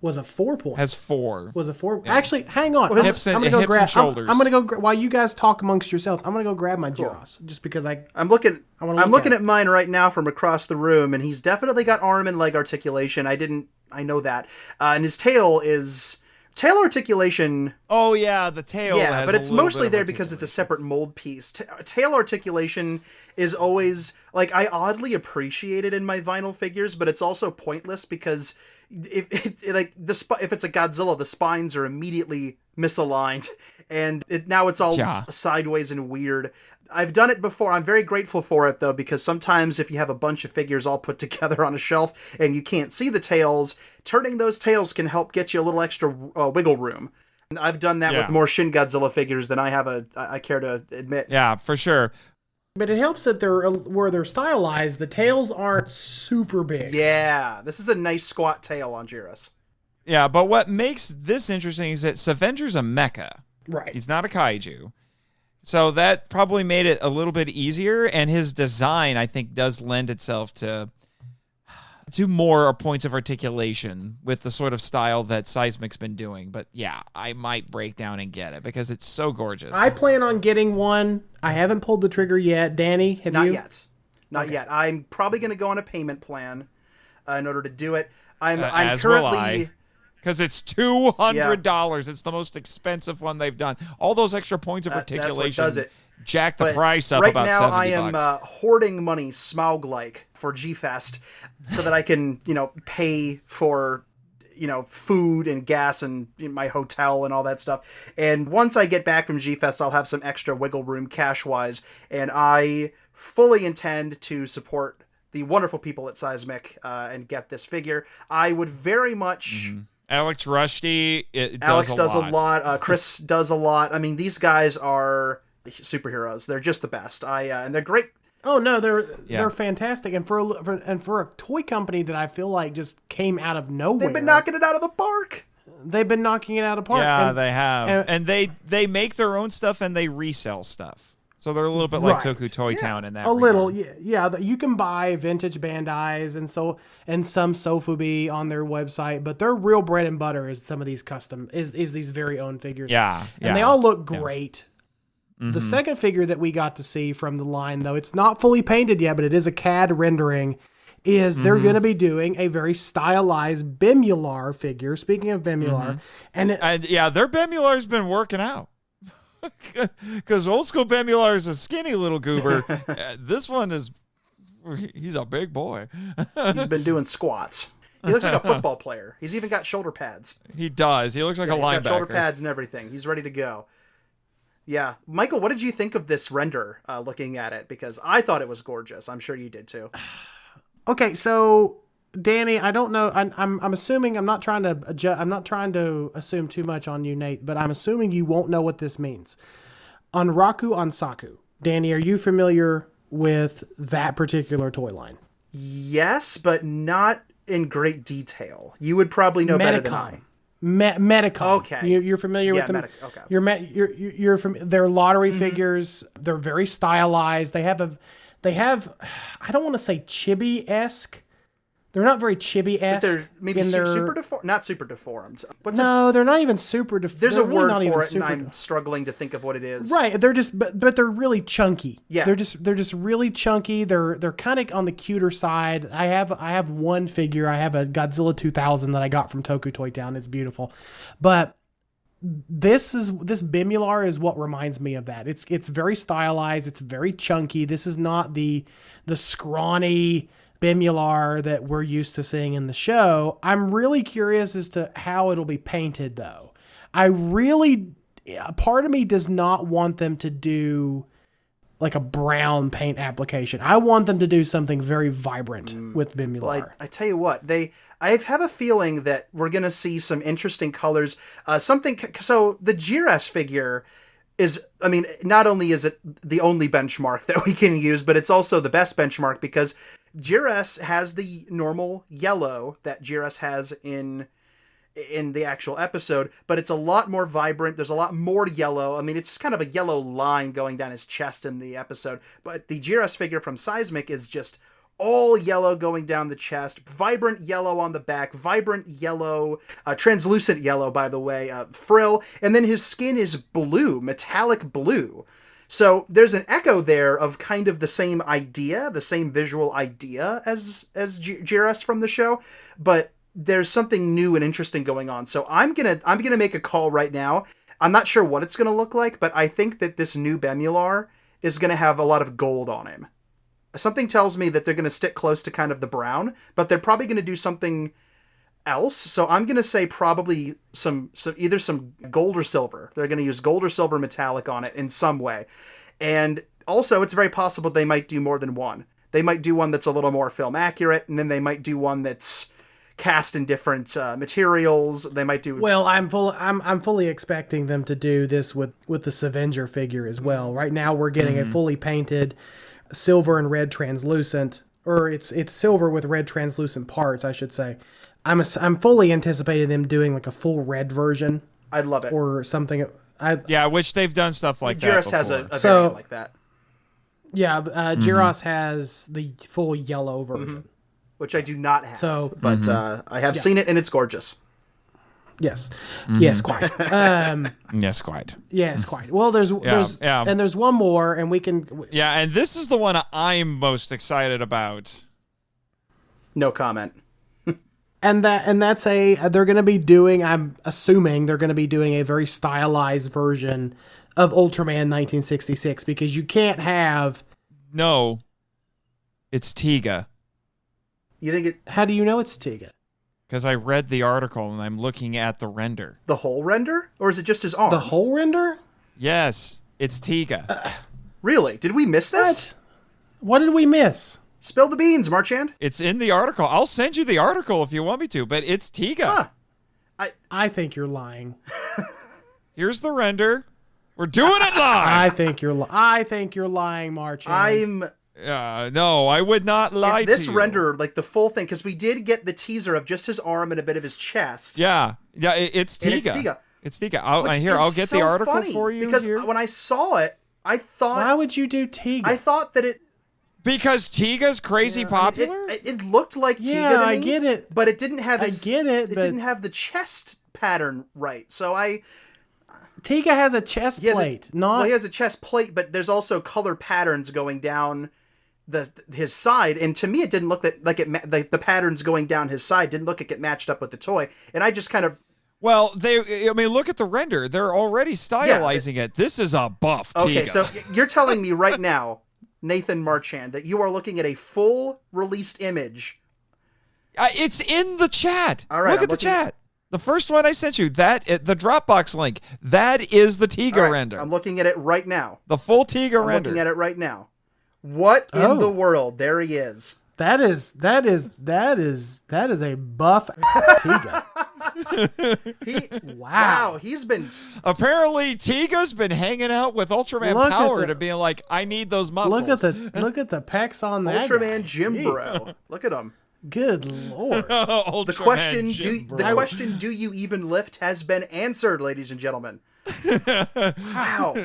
was a four point. has four. was a four. Actually, hang on. Well, I'm, hips and- I'm gonna go hips and grab. I'm- shoulders. I'm, gonna go gra- while you guys talk amongst yourselves. I'm gonna go grab my Jirahs just because I. I'm looking. I wanna I'm look looking at at mine right now from across the room, and he's definitely got arm and leg articulation. I didn't. I know that. Uh, and his tail is tail articulation. Oh yeah, the tail. yeah, but it's mostly there because it's a separate mold piece. Ta tail articulation is always like I oddly appreciate it in my vinyl figures, but it's also pointless because if it, it- like the sp- if it's a Godzilla, the spines are immediately misaligned, and it, now it's all Yeah. sideways and weird. I've done it before. I'm very grateful for it though, because sometimes if you have a bunch of figures all put together on a shelf and you can't see the tails, turning those tails can help get you a little extra uh, wiggle room. And I've done that Yeah. with more Shin Godzilla figures than I have a I care to admit. Yeah, for sure. But it helps that they're where they're stylized. The tails aren't super big. Yeah, this is a nice squat tail on Jirahs. Yeah, but what makes this interesting is that Sevenger's a mecha. Right. He's not a kaiju. So that probably made it a little bit easier, and his design, I think, does lend itself to to more points of articulation with the sort of style that Seismic's been doing. But yeah, I might break down and get it because it's so gorgeous. I plan on getting one. I haven't pulled the trigger yet. Danny, have Not you? yet. Not yet. I'm probably going to go on a payment plan uh, in order to do it. I'm Uh, I'm as will currently I. Because it's two hundred dollars. It's the most expensive one they've done. All those extra points of That- articulation does it. jack the But price up right about now, I am uh, hoarding money, Smaug like, for G Fest, so that I can, you know, pay for, you know, food and gas and my hotel and all that stuff. And once I get back from G Fest, I'll have some extra wiggle room cash wise, and I fully intend to support the wonderful people at Seismic uh, and get this figure. I would very much. Alex Rushdie, it Alex does, does a a lot. Uh, Chris does a lot. I mean, these guys are superheroes. They're just the best. I uh, and they're great. Oh no, they're Yeah. they're fantastic, and for, a, for and for a toy company that I feel like just came out of nowhere. They've been knocking it out of the park. They've been knocking it out of the park. Yeah, and- they have, and- and, they they make their own stuff and they resell stuff. So they're a little bit like Right. Toku Toy Town in that. a little, yeah, yeah. You can buy vintage Bandai's and so and some Sofubi on their website, but their real bread and butter is some of these custom is is these very own figures. Yeah, yeah. and they all look great. Mm-hmm. The second figure that we got to see from the line, though, it's not fully painted yet, but it is a CAD rendering. Is they're Mm-hmm. going to be doing a very stylized Bemular figure? Speaking of Bemular, Mm-hmm. and it, And yeah, their Bemular's been working out. Because old school Bemular is a skinny little goober. Uh, this one is, he's a big boy. He's been doing squats. He looks like a football player. He's even got shoulder pads. He does. He looks like a He's got shoulder pads and everything. He's ready to go. Yeah, Michael, what did you think of this render? Uh, looking at it, because I thought it was gorgeous. I'm sure you did too. Okay, so Danny, I don't know. I'm I'm, I'm assuming I'm not trying to adjust, I'm not trying to assume too much on you, Nate, but I'm assuming you won't know what this means. On Raku on Saku, Danny, are you familiar with that particular toy line? Yes, but not in great detail. You would probably know better than I. Medicom. Me- Medicom. Okay. You, you're familiar Yeah, with them. Medic- okay. You're. You're you're you're from. They're lottery Mm-hmm. figures. They're very stylized. They have a. They have. I don't want to say chibi esque. They're not very chibi esque. They're maybe su- their, super deformed. Not super deformed. What's a, No, they're not even super. deformed. there's they're a really word for it, and I'm def- struggling to think of what it is. Right, they're just but but they're really chunky. Yeah. They're just they're just really chunky. They're they're kind of on the cuter side. I have I have one figure. I have a Godzilla 2000 that I got from Toku Toy Town. It's beautiful. But this is this Bemular is what reminds me of that. It's it's very stylized, it's very chunky. This is not the the scrawny Bemular that we're used to seeing in the show. I'm really curious as to how it'll be painted though. I really a part of me does not want them to do like a brown paint application. I want them to do something very vibrant with Bemular. Well, I, I tell you what, they I have a feeling that we're gonna see some interesting colors. Uh, something so the Jirahs figure is I mean, not only is it the only benchmark that we can use, but it's also the best benchmark because Jirahs has the normal yellow that Jirahs has in in the actual episode, but it's a lot more vibrant. There's a lot more yellow. I mean, it's kind of a yellow line going down his chest in the episode, but the Jirahs figure from Seismic is just all yellow going down the chest, vibrant yellow on the back, vibrant yellow, uh, translucent yellow, by the way, uh, frill, and then his skin is blue, metallic blue. So there's an echo there of kind of the same idea, the same visual idea as as Jirahs from the show, but there's something new and interesting going on. So I'm gonna I'm gonna make a call right now. I'm not sure what it's gonna look like, but I think that this new Bemular is gonna have a lot of gold on him. Something tells me that they're gonna stick close to kind of the brown, but they're probably gonna do something else. So I'm gonna say probably some some either some gold or silver. They're gonna use gold or silver metallic on it in some way, and also it's very possible they might do more than one. They might do one that's a little more film accurate, and then they might do one that's cast in different uh, materials. They might do Well, I'm full. I'm I'm fully expecting them to do this with with the Sevenger figure as well. Right now, we're getting a fully painted silver and red translucent, or it's it's silver with red translucent parts, I should say. I'm a, I'm fully anticipating them doing like a full red version I'd love it. or something. I Yeah, which they've done stuff like that. Jirahs has a, before. a So- variant like that, yeah, uh, Jirahs has the full yellow version. which I do not have. So but uh, I have seen it and it's gorgeous. yes, yes, quite. Um, yes, quite. yes, quite. Well, there's there's yeah. and there's one more, and we can Yeah, and this is the one I'm most excited about. No comment. And that and that's a they're going to be doing i'm assuming they're going to be doing a very stylized version of ultraman 1966 because you can't have No, it's Tiga. You think it how do you know it's tiga Because I read the article and I'm looking at the render. the whole render, or is it just his arm? the whole render Yes, it's Tiga. really? Did we miss this? what what did we miss Spill the beans, Marchand. it's in the article. I'll send you the article if you want me to, but it's Tiga. Huh. i I think you're lying Here's the render. We're doing it live. i think you're li- i think you're lying Marchand. I'm uh, no, I would not lie if this to you. render, like the full thing, because we did get the teaser of just his arm and a bit of his chest. Yeah, yeah, it, it's And Tiga. it's Tiga. It's Tiga. I'll, which uh, I'll get so the article funny, for you Because here. when I saw it, I thought why would you do tiga I thought that it because Tiga's crazy it, popular. it, it looked like Tiga Yeah, to I me, get it. but it didn't have I get it, It but- didn't have the chest pattern right. So I tiga has a chest he has a- plate not well, he has a chest plate, but there's also color patterns going down the his side, and to me, it didn't look that like it ma- like the patterns going down his side didn't look like it matched up with the toy, and I just kind of Well, they. I mean, look at the render. They're already stylizing it. This is a buff. Okay, Tiga. so you're telling me right now, Nathan Marchand, that you are looking at a full released image. Uh, it's in the chat. All right, look I'm at the looking- chat. The first one I sent you. That the Dropbox link. That is the Tiga All right, render. I'm looking at it right now. the full Tiga I'm render. looking at it right now. What in Oh. the world? There he is. That is that is that is that is a buff Tiga. He, Wow. wow, he's been Apparently, Tiga's been hanging out with Ultraman Look Power the- to being like, I need those muscles. Look at the look at the pecs on that. Ultraman guy. Jim Jeez. Bro. Look at him. Good lord. The question Jim do Bro. the question do you even lift has been answered, ladies and gentlemen. wow.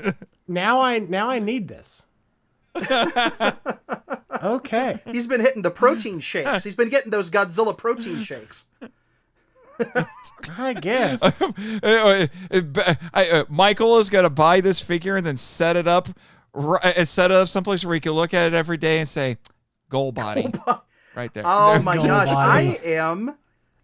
Now I now I need this. okay. He's been hitting the protein shakes. He's been getting those Godzilla protein shakes. I guess. Uh, uh, uh, I- uh, Michael is gonna buy this figure and then set it up, ri- uh, set it up someplace where he can look at it every day and say, "Goal body," right there. Oh There- my Gold gosh, body. I am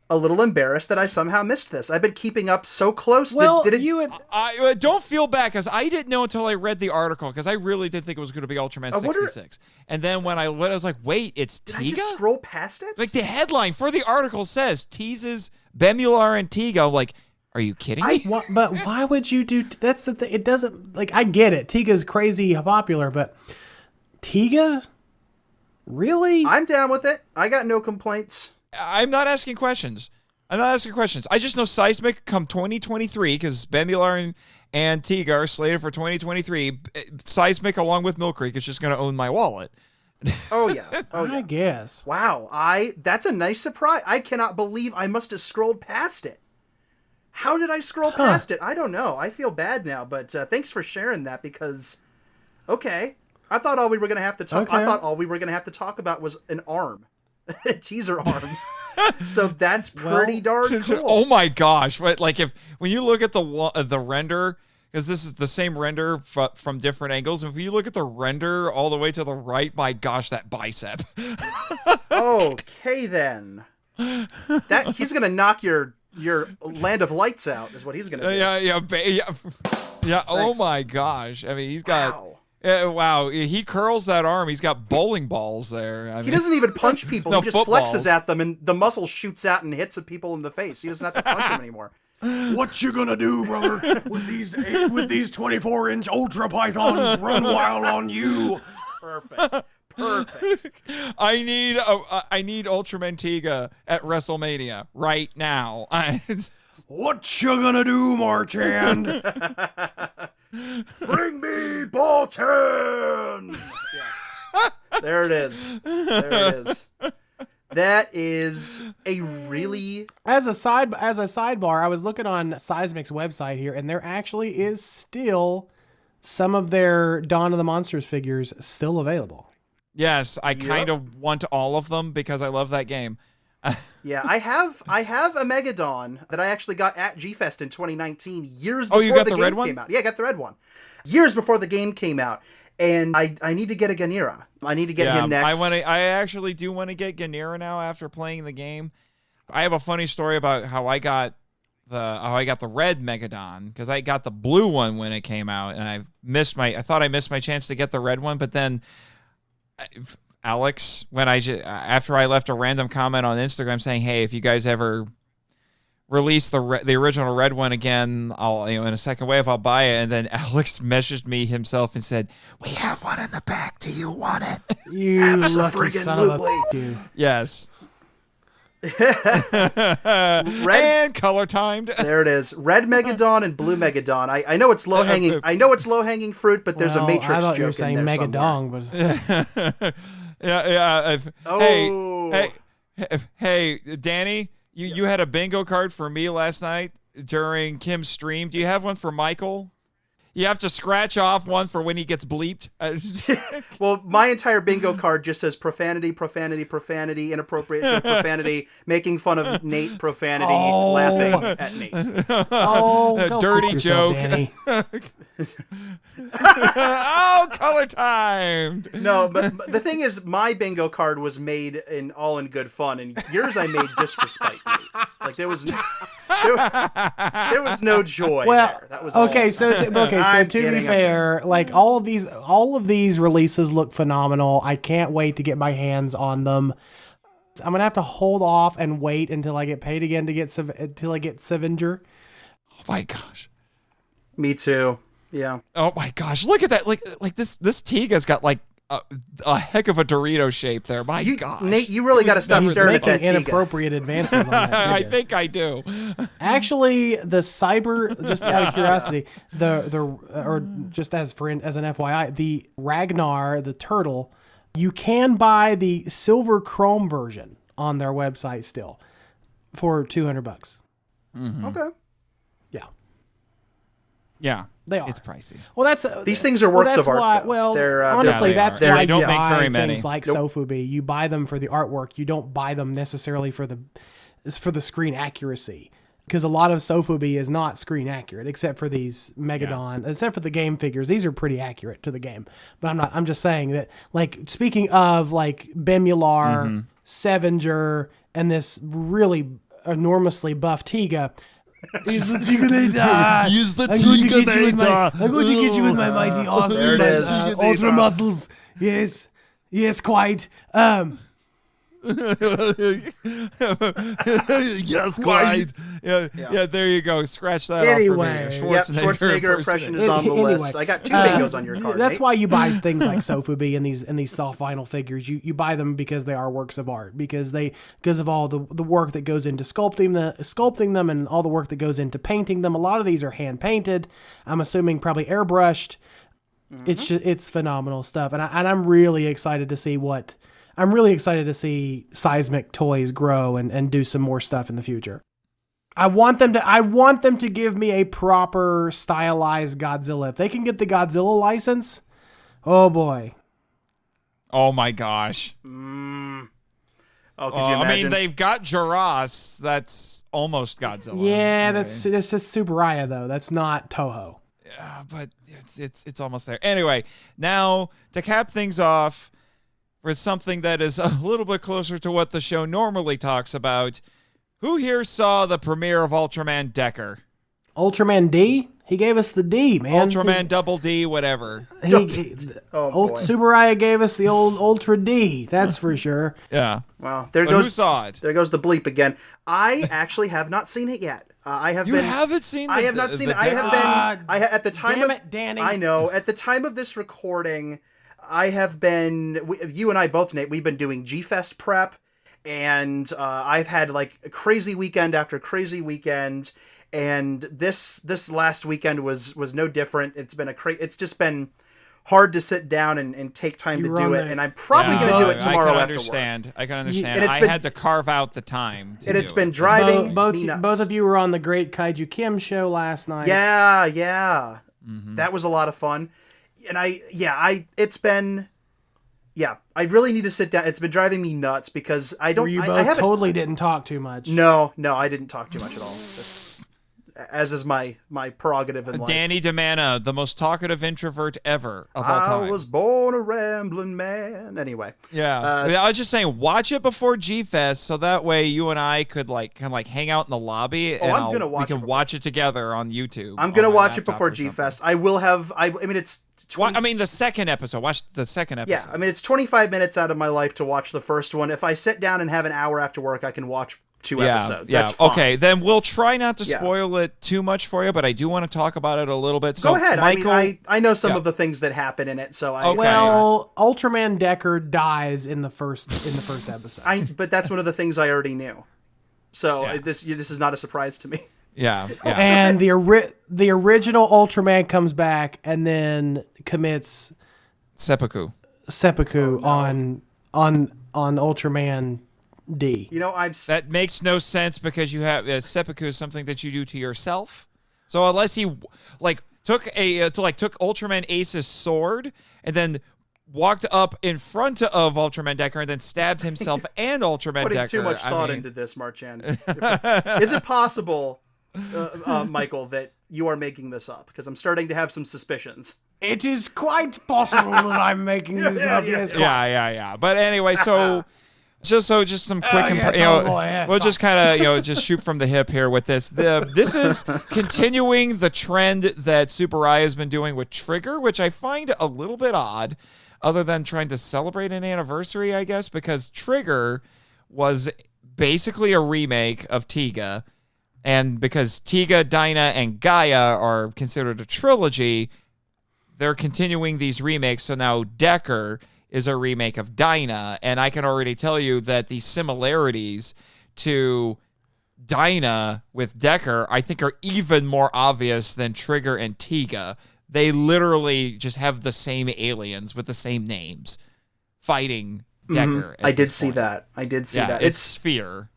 a little embarrassed that I somehow missed this. I've been keeping up so close. Well, did, it, you had I uh, don't feel bad because I didn't know until I read the article because I really didn't think it was going to be Ultraman I wonder- 66, and then when I when I was like, "Wait, it's did I just scroll past it? Like the headline for the article says teases Bemular and Tiga. I'm like, are you kidding me? Wha- but why would you do? That's the thing. It doesn't like I get it. Tiga's crazy popular, but Tiga, really? I'm down with it. I got no complaints. I'm not asking questions. I'm not asking questions. I just know Seismic come 2023 because Bemular and, and Tiga are slated for 2023. Seismic, along with Mill Creek, is just going to own my wallet. Oh yeah. Oh I yeah. guess. Wow. I that's a nice surprise. I cannot believe I must have scrolled past it. How did I scroll past it? I don't know. I feel bad now, but uh, thanks for sharing that because okay. I thought all we were going to have to talk I thought all we were going to have to talk about was an arm. a teaser arm. so that's pretty darn cool. Oh my gosh! But like if when you look at the wa- uh, the render, because this is the same render fr- from different angles. And If you look at the render all the way to the right, my gosh, that bicep. Okay then. That he's going to knock your your land of lights out is what he's going to do. yeah, yeah, ba- yeah, yeah. Oh my gosh! I mean, he's got. Wow. Uh, wow, he curls that arm. He's got bowling balls there. I He mean, doesn't even punch people. No, he just footballs. flexes at them, and the muscle shoots out and hits at people in the face. He doesn't have to punch them anymore. What you gonna do, brother, with these with these twenty four inch ultra pythons run wild on you? Perfect. Perfect. I need a, a, I need Ultraman Tiga at WrestleMania right now. What you gonna do, Marchand? Bring me Bolton. Yeah. There it is. There it is. That is a really As a side as a sidebar, I was looking on Seismic's website here, and there actually is still some of their Dawn of the Monsters figures still available. yes, I kind of want all of them because I love that game. yeah. I have I have a Megadon that I actually got at G Fest in 2019, years Oh, before you got the, the game red one? came out. Yeah, I got the red one, years before the game came out, and I I need to get a Ganira. I need to get yeah, him next. I want to. I actually do want to get Ganira now after playing the game. I have a funny story about how I got the how I got the red Megadon because I got the blue one when it came out, and I missed my. I thought I missed my chance to get the red one, but then I- Alex, when I after I left a random comment on Instagram saying, "Hey, if you guys ever release the re- the original red one again, I'll you know in a second wave I'll buy it." And then Alex messaged me himself and said, "We have one in the back. Do you want it?" You lucky son of a you. Yes. Red- and color timed. There it is. Red Megadon and blue Megadon. I, I know it's low hanging. I know it's low hanging fruit, but there's Well, a Matrix I thought joke you were in saying there Mega somewhere. But yeah, yeah. if- Oh. Hey, hey, hey, Danny, you, you had a bingo card for me last night during Kim's stream. Do you have one for Michael? You have to scratch off one for when he gets bleeped. Well, my entire bingo card just says profanity, profanity, profanity, inappropriate profanity, making fun of Nate, profanity, Oh. laughing at Nate. Oh, A dirty joke. Danny. oh, color timed. No, but but the thing is, my bingo card was made in all in good fun, and yours I made just for spite. Nate. Like there was no, there, there was no joy Well, there. That was okay. all. So okay, so I'm to be I'm fair, like all of these, all of these releases look phenomenal. I can't wait to get my hands on them. I'm gonna have to hold off and wait until I get paid again to get until I get Sevenger. Oh my gosh. Me too. Yeah. Oh my gosh. Look at that. Like like this this Tiga's got like a, a heck of a Dorito shape there. My You, gosh. Nate, you really got to stop staring at making that inappropriate advances on that. I think I do. Actually, the cyber, just out of curiosity, the the uh, or just as for as an FYI, the Ragnar, the turtle, you can buy the silver chrome version on their website still for two hundred bucks. Mm-hmm. Okay. Yeah, Yeah. They are. It's pricey. well, that's uh, These things are well, works that's of art, Why, well, They're, uh, honestly, Yeah, they that's are. Why they don't make buy very many. things like Nope. Sofubi. You buy them for the artwork. You don't buy them necessarily for the for the screen accuracy. Because a lot of Sofubi is not screen accurate, except for these Megadon, except for the game figures. These are pretty accurate to the game. But I'm not. I'm just saying that, like, speaking of like Bemular, Mm-hmm. Sevenger, and this really enormously buff Tiga. Is the Tiganator. Use the I'm going to get you with my. I'm going to get you with my mighty arms. There it is. Uh, ultra muscles. Yes. Yes, quite. Um, yes, Clyde. Yeah, yeah, there you go. Scratch that Anyway. off for me. Yep, Schwarzenegger impression is on the Anyway, list. I got two uh, bingos on your card. That's Nate. why you buy things like Sofubi and these and these soft vinyl figures. You you buy them because they are works of art because they because of all the the work that goes into sculpting the sculpting them and all the work that goes into painting them. A lot of these are hand painted. I'm assuming probably airbrushed. It's just, it's phenomenal stuff, and I and I'm really excited to see what I'm really excited to see Seismic Toys grow and and do some more stuff in the future. I want them to I want them to give me a proper stylized Godzilla. If they can get the Godzilla license, oh boy. Oh my gosh. Mm. Oh, could Uh, you I mean, they've got Jirahs. That's almost Godzilla. Yeah, that's that's just Tsuburaya though. That's not Toho. Uh, but it's it's it's almost there. Anyway, now to cap things off with something that is a little bit closer to what the show normally talks about. Who here saw the premiere of Ultraman Decker? Ultraman D, he gave us the D, man. Ultraman Double D, whatever. He, he, Oh, old boy. Tsuburaya gave us the old Ultra D. That's for sure. Yeah. Wow, there But who goes saw it? there goes the bleep again. I actually have not seen it yet. Uh, I have You been. haven't seen. The, I have not the- seen the it. I have been. Ah, I at the time damn of it, Danny. I know at the time of this recording, I have been. We, you and I both, Nate. We've been doing G Fest prep, and uh, I've had like a crazy weekend after crazy weekend, and this this last weekend was was no different. It's been a cra- It's just been hard to sit down and, and take time You to do on it, the- and I'm probably Yeah, going to do it tomorrow I can after work. understand. I can understand. and it's I been- had to carve out the time. To And it's do been it. driving Both, both, me nuts. both of you were on the Great Kaiju Kim show last night. Yeah, yeah. Mm-hmm. That was a lot of fun. And I yeah, I it's been yeah, I really need to sit down. It's been driving me nuts because I don't Where you I, both I totally didn't talk too much. No, no, I didn't talk too much at all. That's- as is my my prerogative in life. Danny DeMana, the most talkative introvert ever of all time. I was born a rambling man. Anyway. Yeah. Uh, I was just saying, watch it before G Fest, so that way you and I could like kind of like hang out in the lobby, and Oh, I'm gonna we watch can it watch it together on YouTube. I'm gonna watch it before G Fest. I will have I I mean it's Wa- 20, I mean, the second episode. Watch the second episode. Yeah. I mean it's 25 minutes out of my life to watch the first one. If I sit down and have an hour after work, I can watch two yeah, episodes. yeah. Fine. Okay, then we'll try not to Yeah. spoil it too much for you, but I do want to talk about it a little bit. So, Go ahead. Michael. I mean, I I know some Yeah. of the things that happen in it, so I. Okay. Well, Ultraman Decker dies in the first in the first episode. I but that's one of the things I already knew. So Yeah. this this is not a surprise to me. yeah, yeah. and the ori- the original Ultraman comes back and then commits Seppuku. seppuku oh, on on on Ultraman D. You know, I'm s- That makes no sense because you have uh, seppuku is something that you do to yourself. So unless he like took a uh, to like took Ultraman Ace's sword and then walked up in front of Ultraman Decker and then stabbed himself and Ultraman Decker. Putting Decker. too much I thought mean- into this, Marchand. Is it possible, uh, uh, Michael, that you are making this up? Because I'm starting to have some suspicions. It is quite possible that I'm making this yeah, up. yeah, yes, yeah, yeah, yeah. But anyway, so just so just some quick, Oh, imp- yes, you know, oh we'll just kind of you know just shoot from the hip here with this. The this is continuing the trend that Tsuburaya has been doing with Trigger, which I find a little bit odd, other than trying to celebrate an anniversary, I guess, because Trigger was basically a remake of Tiga. And because Tiga, Dyna, and Gaia are considered a trilogy, they're continuing these remakes. So now Decker is a remake of Dyna, and I can already tell you that the similarities to Dyna with Decker, I think, are even more obvious than Trigger and Tiga. They literally just have the same aliens with the same names fighting Decker. Mm-hmm. I did this see that. I did see Yeah, that. it's Sphere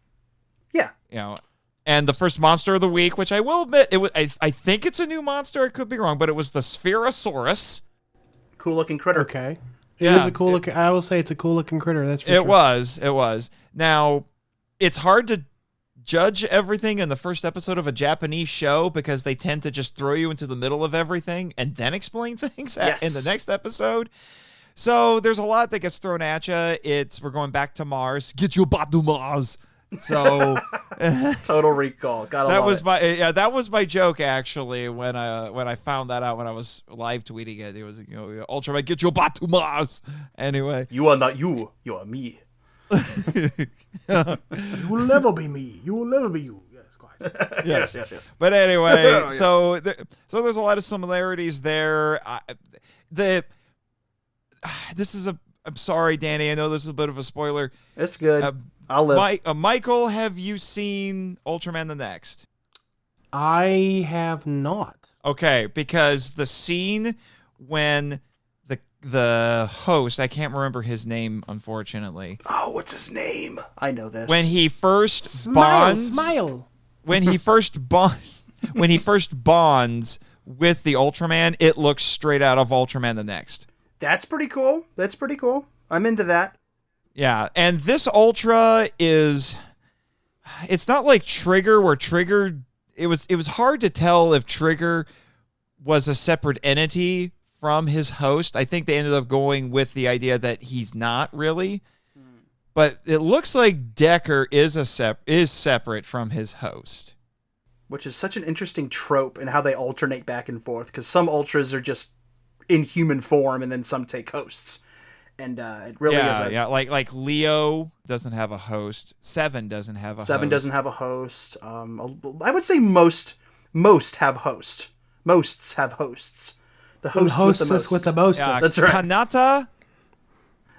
yeah. you know and the first monster of the week which i will admit it was I, I think it's a new monster i could be wrong but it was the spherosaurus Cool looking critter. Okay. It Yeah. is a cool looking. I will say it's a cool looking critter. That's for it sure. was it was now it's hard to judge everything in the first episode of a japanese show because they tend to just throw you into the middle of everything and then explain things at- in the next episode so there's a lot that gets thrown at you it's we're going back to mars get your butt to mars so Total recall. Gotta that was it. my yeah that was my joke actually when I when I found that out when I was live tweeting it it was you know Ultraman get your butt to Mars anyway You are not you. You are me. You will never be me. You will never be you. Yes, quite. yes Yes, yes. but anyway Yeah. so there, so there's a lot of similarities there I, the this is a I'm sorry Danny I know this is a bit of a spoiler It's good. uh, I'll live. Mi- uh, Michael have you seen Ultraman the Next I have not. Okay, because the scene when the the host, I can't remember his name unfortunately, oh, what's his name? I know this. when he first Smile, bonds smile. when he first bond when he first bonds with the Ultraman, it looks straight out of Ultraman the Next. That's pretty cool. That's pretty cool. I'm into that. Yeah, and this Ultra is it's not like Trigger where Trigger it was it was hard to tell if Trigger was a separate entity from his host. I think they ended up going with the idea that he's not really. But it looks like Decker is a sep- is separate from his host. which is such an interesting trope and how they alternate back and forth because some ultras are just in human form and then some take hosts and uh, it really is yeah, a, yeah, like like Leo doesn't have a host. Seven doesn't have a seven host. doesn't have a host um, i would say most most have host mosts have hosts the hosts Hostess with the most with the most. Yeah, That's right. Kanata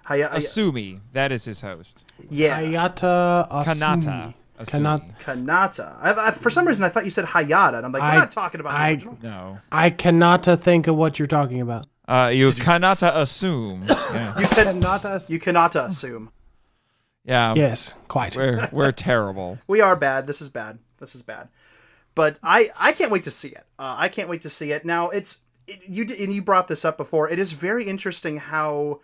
Hi- hi- Asumi, that is his host. yeah Hayata Asumi. Kanata. Kanata. Asumi. kanata I, I, for some reason i thought you said hayata and i'm like we're I- not talking about the I- original. No. I cannot think of what you're talking about. Uh, you cannot assume. Yeah. you, can, Kanata- you cannot assume Yeah. Yes, quite. We're we're terrible. We are bad. This is bad. This is bad. But I I can't wait to see it. Uh, I can't wait to see it. Now it's it, you d- and you brought this up before. It is very interesting how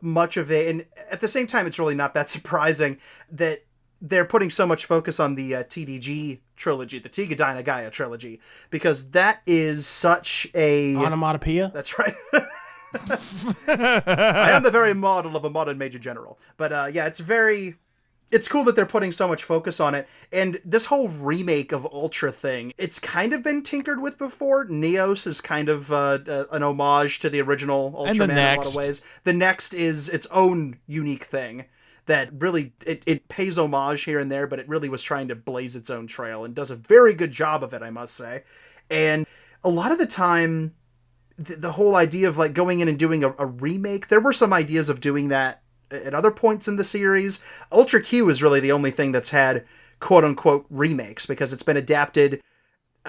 much of it, and at the same time, it's really not that surprising that they're putting so much focus on the uh, TDG trilogy, the Tiga Dyna Gaia trilogy, because that is such a Onomatopoeia. that's right. I am the very model of a modern major general. But uh, yeah, it's very. It's cool that they're putting so much focus on it. And this whole remake of Ultra thing, it's kind of been tinkered with before. Neos is kind of uh, uh, an homage to the original Ultraman And the in a lot of ways. The next is its own unique thing that really it, it pays homage here and there, but it really was trying to blaze its own trail and does a very good job of it, I must say. And a lot of the time, the, the whole idea of like going in and doing a, a remake there were some ideas of doing that at other points in the series ultra q is really the only thing that's had quote unquote remakes because it's been adapted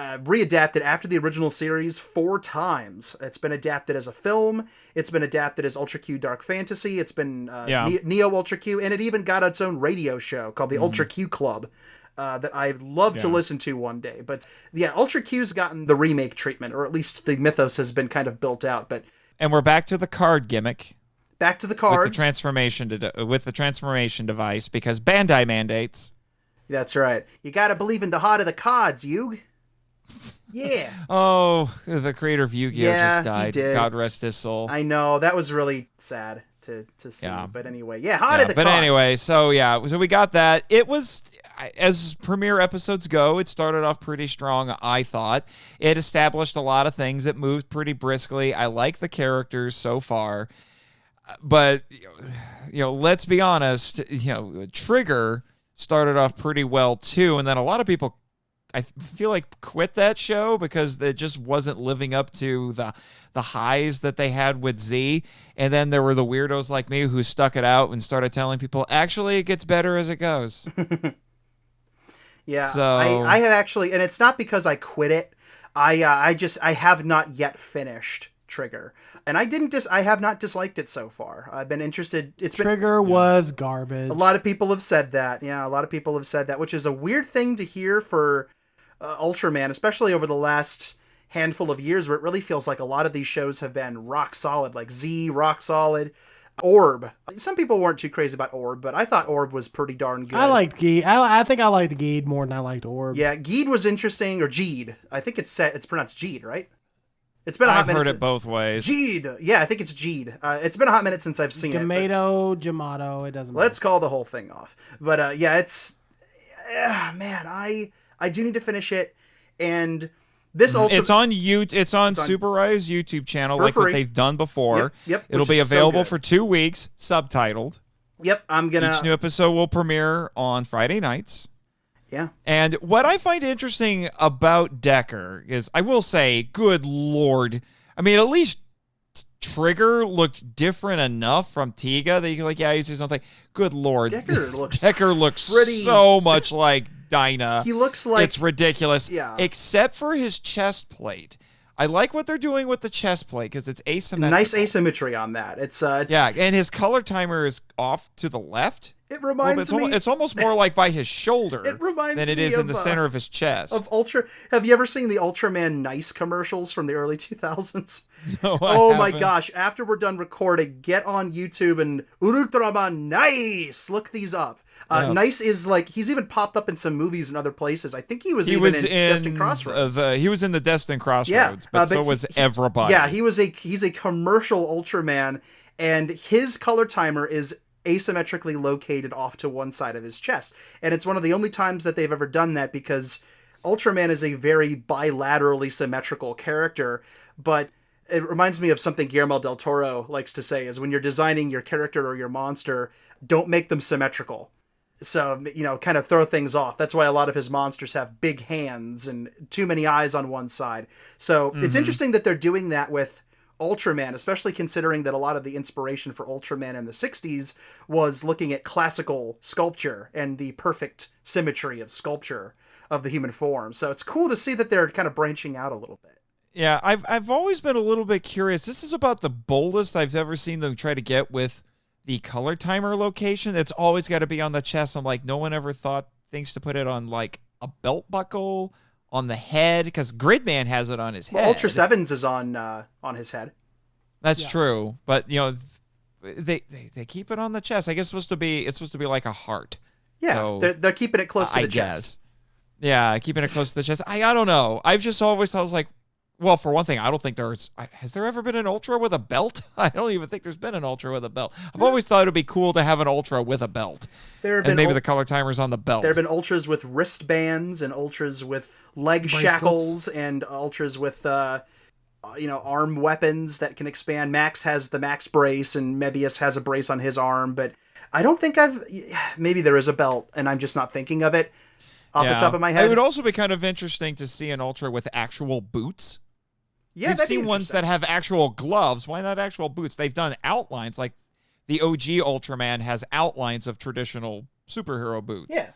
uh, readapted after the original series four times it's been adapted as a film it's been adapted as ultra q dark fantasy it's been uh, Yeah. Ne- neo ultra q and it even got its own radio show called the ultra q club Uh, that I'd love to listen to one day. But yeah, Ultra Q's gotten the remake treatment, or at least the mythos has been kind of built out. But And we're back to the card gimmick back to the with the transformation to, with the transformation device because Bandai mandates. That's right. You gotta believe in the heart of the cards, Yug. Yeah. Oh, the creator of Yu-Gi-Oh Yeah, just died. did. God rest his soul. I know that was really sad to to see. Yeah. But anyway, yeah, heart Yeah, of the but cards. anyway, so yeah, so we got that. It was as premiere episodes go, it started off pretty strong, I thought. It established a lot of things. It moved pretty briskly. I like the characters so far. But you know, let's be honest, you know, Trigger started off pretty well too, and then a lot of people I feel like quit that show because it just wasn't living up to the the highs that they had with Z. And then there were the weirdos like me who stuck it out and started telling people, actually, it gets better as it goes. Yeah, So- I, I have actually, and it's not because I quit it. I uh, I just I have not yet finished Trigger, and I didn't dis I have not disliked it so far. I've been interested. It's been Trigger was garbage. a lot of people have said that. Yeah, a lot of people have said that, which is a weird thing to hear for uh, Ultraman, especially over the last handful of years, where it really feels like a lot of these shows have been rock solid, like Z, rock solid. Orb. Some people weren't too crazy about Orb, but I thought Orb was pretty darn good. I liked Geed. I, I think I liked Geed more than I liked Orb. Yeah, Geed was interesting, or Jeed. I think it's set. It's pronounced Jeed, right? It's been a hot I've minute. heard it both ways. Jeed. Yeah, I think it's Jeed. Uh, it's been a hot minute since I've seen it. Tomato, Jamato, it doesn't matter. Let's call the whole thing off. But uh, yeah, it's yeah, man. I I do need to finish it, and this Ultra. It's on you. It's on on- Super Rise YouTube channel, like what they've done before. Yep, yep, It'll be is so available for two weeks, subtitled. Yep, I'm gonna. Each new episode will premiere on Friday nights. yeah, And what I find interesting about Decker is, I will say, good lord. I mean, at least Trigger looked different enough from Tiga that you can like, yeah, he's doing something. Good lord, Decker looks Decker looks pretty- so much like Dyna. he looks like it's ridiculous. Yeah. Except for his chest plate. I like what they're doing with the chest plate because it's asymmetrical. nice asymmetry on that. It's uh, it's, Yeah, and his color timer is off to the left. It Well, reminds it's, me. almost, it's almost more like by his shoulder It reminds than it is in of, the uh, center of his chest. of Ultra, have you ever seen the Ultraman Nice commercials from the early 2000s? No, I oh my haven't. gosh! After we're done recording, get on YouTube and Ultraman Nice. Look these up. Uh, Yeah. Nice is like he's even popped up in some movies and other places. I think he was He even was in, in Destined Crossroads. the, he was in the Destined Crossroads, Yeah, but, uh, but so he- was everybody. yeah, he was a he's a commercial Ultraman, and his color timer is asymmetrically located off to one side of his chest, and it's one of the only times that they've ever done that because Ultraman is a very bilaterally symmetrical character, but it reminds me of something Guillermo del Toro likes to say is when you're designing your character or your monster, don't make them symmetrical. So, you know, kind of throw things off. That's why a lot of his monsters have big hands and too many eyes on one side. So, it's mm-hmm. interesting that they're doing that with Ultraman, especially considering that a lot of the inspiration for Ultraman in the 60s was looking at classical sculpture and the perfect symmetry of sculpture of the human form. So, it's cool to see that they're kind of branching out a little bit. Yeah, I've I've always been a little bit curious. This is about the boldest I've ever seen them try to get with the color timer location. It's always got to be on the chest. I'm like, no one ever thought things to put it on like a belt buckle on the head because Gridman has it on his head. Well, head. Ultra Sevens is on uh, on his head. That's Yeah. true, but you know, they, they they keep it on the chest. I guess it's supposed to be it's supposed to be like a heart. Yeah, So, they're, they're keeping it close to I the guess. chest. Yeah, keeping it close to the chest. I I don't know. I've just always thought I was like, well, for one thing, I don't think there's has there ever been an ultra with a belt? I don't even think there's been an ultra with a belt. I've always thought it'd be cool to have an ultra with a belt, There have and been maybe ul- the color timer's on the belt. There have been ultras with wristbands and ultras with leg Bracelets. shackles and ultras with uh, uh, you know arm weapons that can expand. Max has the Max brace and Mebius has a brace on his arm, but I don't think I've maybe there is a belt and I'm just not thinking of it off Yeah. the top of my head, It would also be kind of interesting to see an ultra with actual boots. Yeah, We've seen ones that have actual gloves. Why not actual boots? They've done outlines like the OG Ultraman has outlines of traditional superhero boots. Yeah.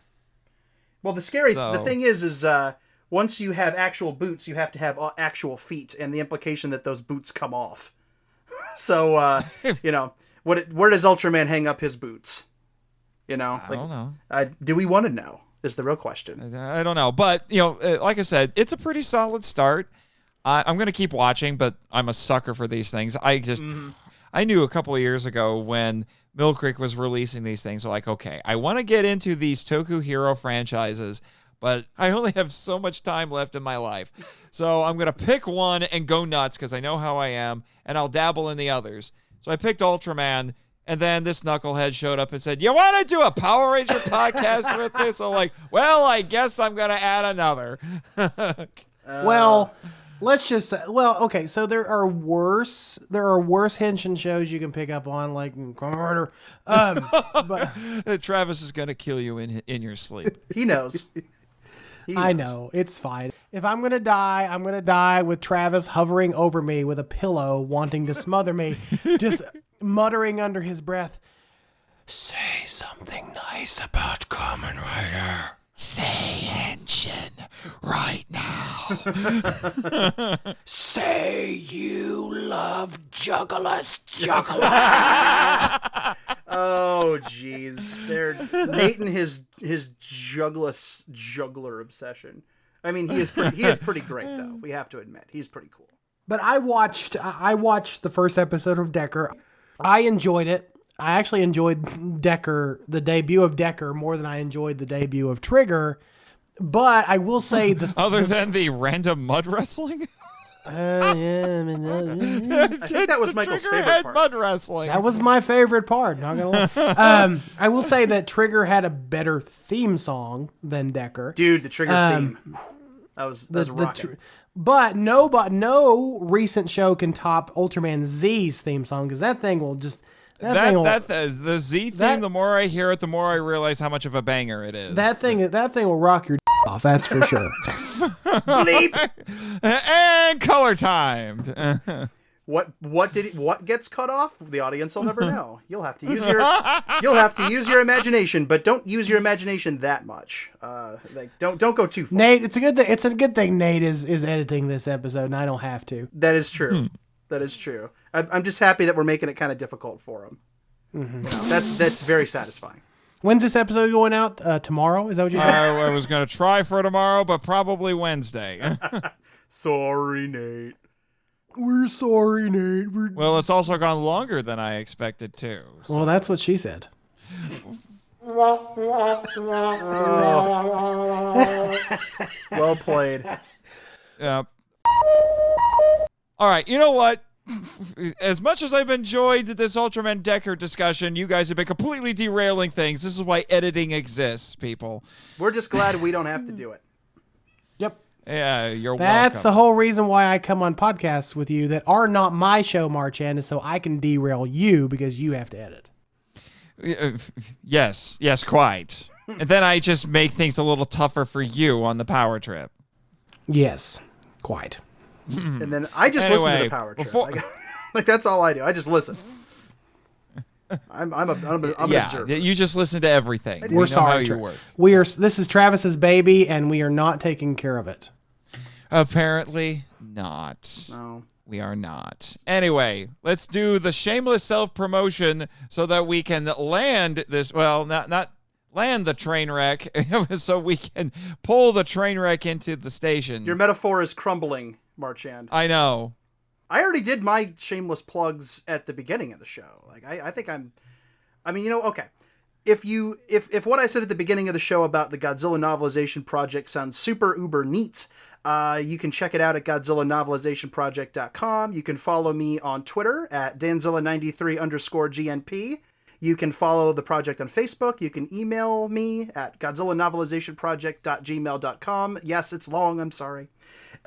Well, the scary the thing is is uh once you have actual boots, you have to have uh, actual feet and the implication that those boots come off. so uh you know, what where does Ultraman hang up his boots? You know, I like don't know. uh, do we want to know? is the real question. I don't know, but you know, uh, like I said, it's a pretty solid start. I, I'm gonna keep watching, but I'm a sucker for these things. I just, mm-hmm. I knew a couple of years ago when Mill Creek was releasing these things, like, okay, I want to get into these Toku Hero franchises, but I only have so much time left in my life, so I'm gonna pick one and go nuts because I know how I am, and I'll dabble in the others. So I picked Ultraman. And then this knucklehead showed up and said, "You want to do a Power Ranger podcast with this?" I'm like, "Well, I guess I'm gonna add another." well, let's just say, well, okay, so there are worse there are worse Henshin shows you can pick up on like Carter. Um, but Travis is gonna kill you in in your sleep. He knows. He I knows. know it's fine. If I'm gonna die, I'm gonna die with Travis hovering over me with a pillow, wanting to smother me, just muttering under his breath, "Say something nice about Kamen Rider." Say Henshin right now. Say you love Jugglus, Juggler. Oh, jeez. They're Nate and his his Jugglus juggler obsession. I mean, he is pretty, he is pretty great though. We have to admit, he's pretty cool. But I watched I watched the first episode of Decker. I enjoyed it. I actually enjoyed Decker, the debut of Decker, more than I enjoyed the debut of Trigger. But I will say the Other than the random mud wrestling, uh, yeah, I mean, uh, I think that was Michael's Trigger favorite had part. mud wrestling. that was my favorite part. Not gonna lie. Um, I will say that Trigger had a better theme song than Decker. Dude, the trigger Um, theme. That was that was the rocking. tr- but no, but no recent show can top Ultraman Z's theme song because that thing will just that, thing will, that is the Z theme. that- the more I hear it, the more I realize how much of a banger it is. that thing that thing will rock your off. That's for sure. Bleep. and color timed. What what did it, what gets cut off? The audience will never know. You'll have to use your you'll have to use your imagination, but don't use your imagination that much. Uh, like don't don't go too far. Nate, it's a good thing. It's a good thing Nate is is editing this episode, and I don't have to. That is true. That is true. I, I'm just happy that we're making it kind of difficult for him. That's that's very satisfying. When's this episode going out? Uh, tomorrow? Is that what you? I, I was gonna try for tomorrow, but probably Wednesday. Sorry, Nate. We're sorry, Nate. We're... well, it's also gone longer than I expected too. so- Well, that's what she said. Well played. Yep. All right, you know what? As much as I've enjoyed this Ultraman Decker discussion, you guys have been completely derailing things. This is why editing exists, people. We're just glad we don't have to do it. Yep. Yeah, you're That's the whole reason why I come on podcasts with you that are not my show, Marchand, is so I can derail you because you have to edit. Yes, yes, quite. and then I just make things a little tougher for you on the power trip. Yes, quite. Mm-hmm. And then I just listen to the power trip. before- Like, like, that's all I do. I just listen. I'm I'm a I'm, a, I'm an observer. you just listen to everything. We We're know sorry. how you Tra- work. We are. This is Travis's baby, and we are not taking care of it. Apparently not. No. We are not. Anyway, let's do the shameless self promotion so that we can land this. Well, not not land the train wreck, so we can pull the train wreck into the station. Your metaphor is crumbling, Marchand. I know. I already did my shameless plugs at the beginning of the show. Like I, I think I'm I mean, you know, okay. If you if if what I said at the beginning of the show about the Godzilla novelization project sounds super uber neat, uh, you can check it out at GodzillaNovelizationProject.com. You can follow me on Twitter at Danzilla93 underscore GNP. You can follow the project on Facebook. You can email me at GodzillaNovelizationProject.gmail.com. Yes, it's long. I'm sorry.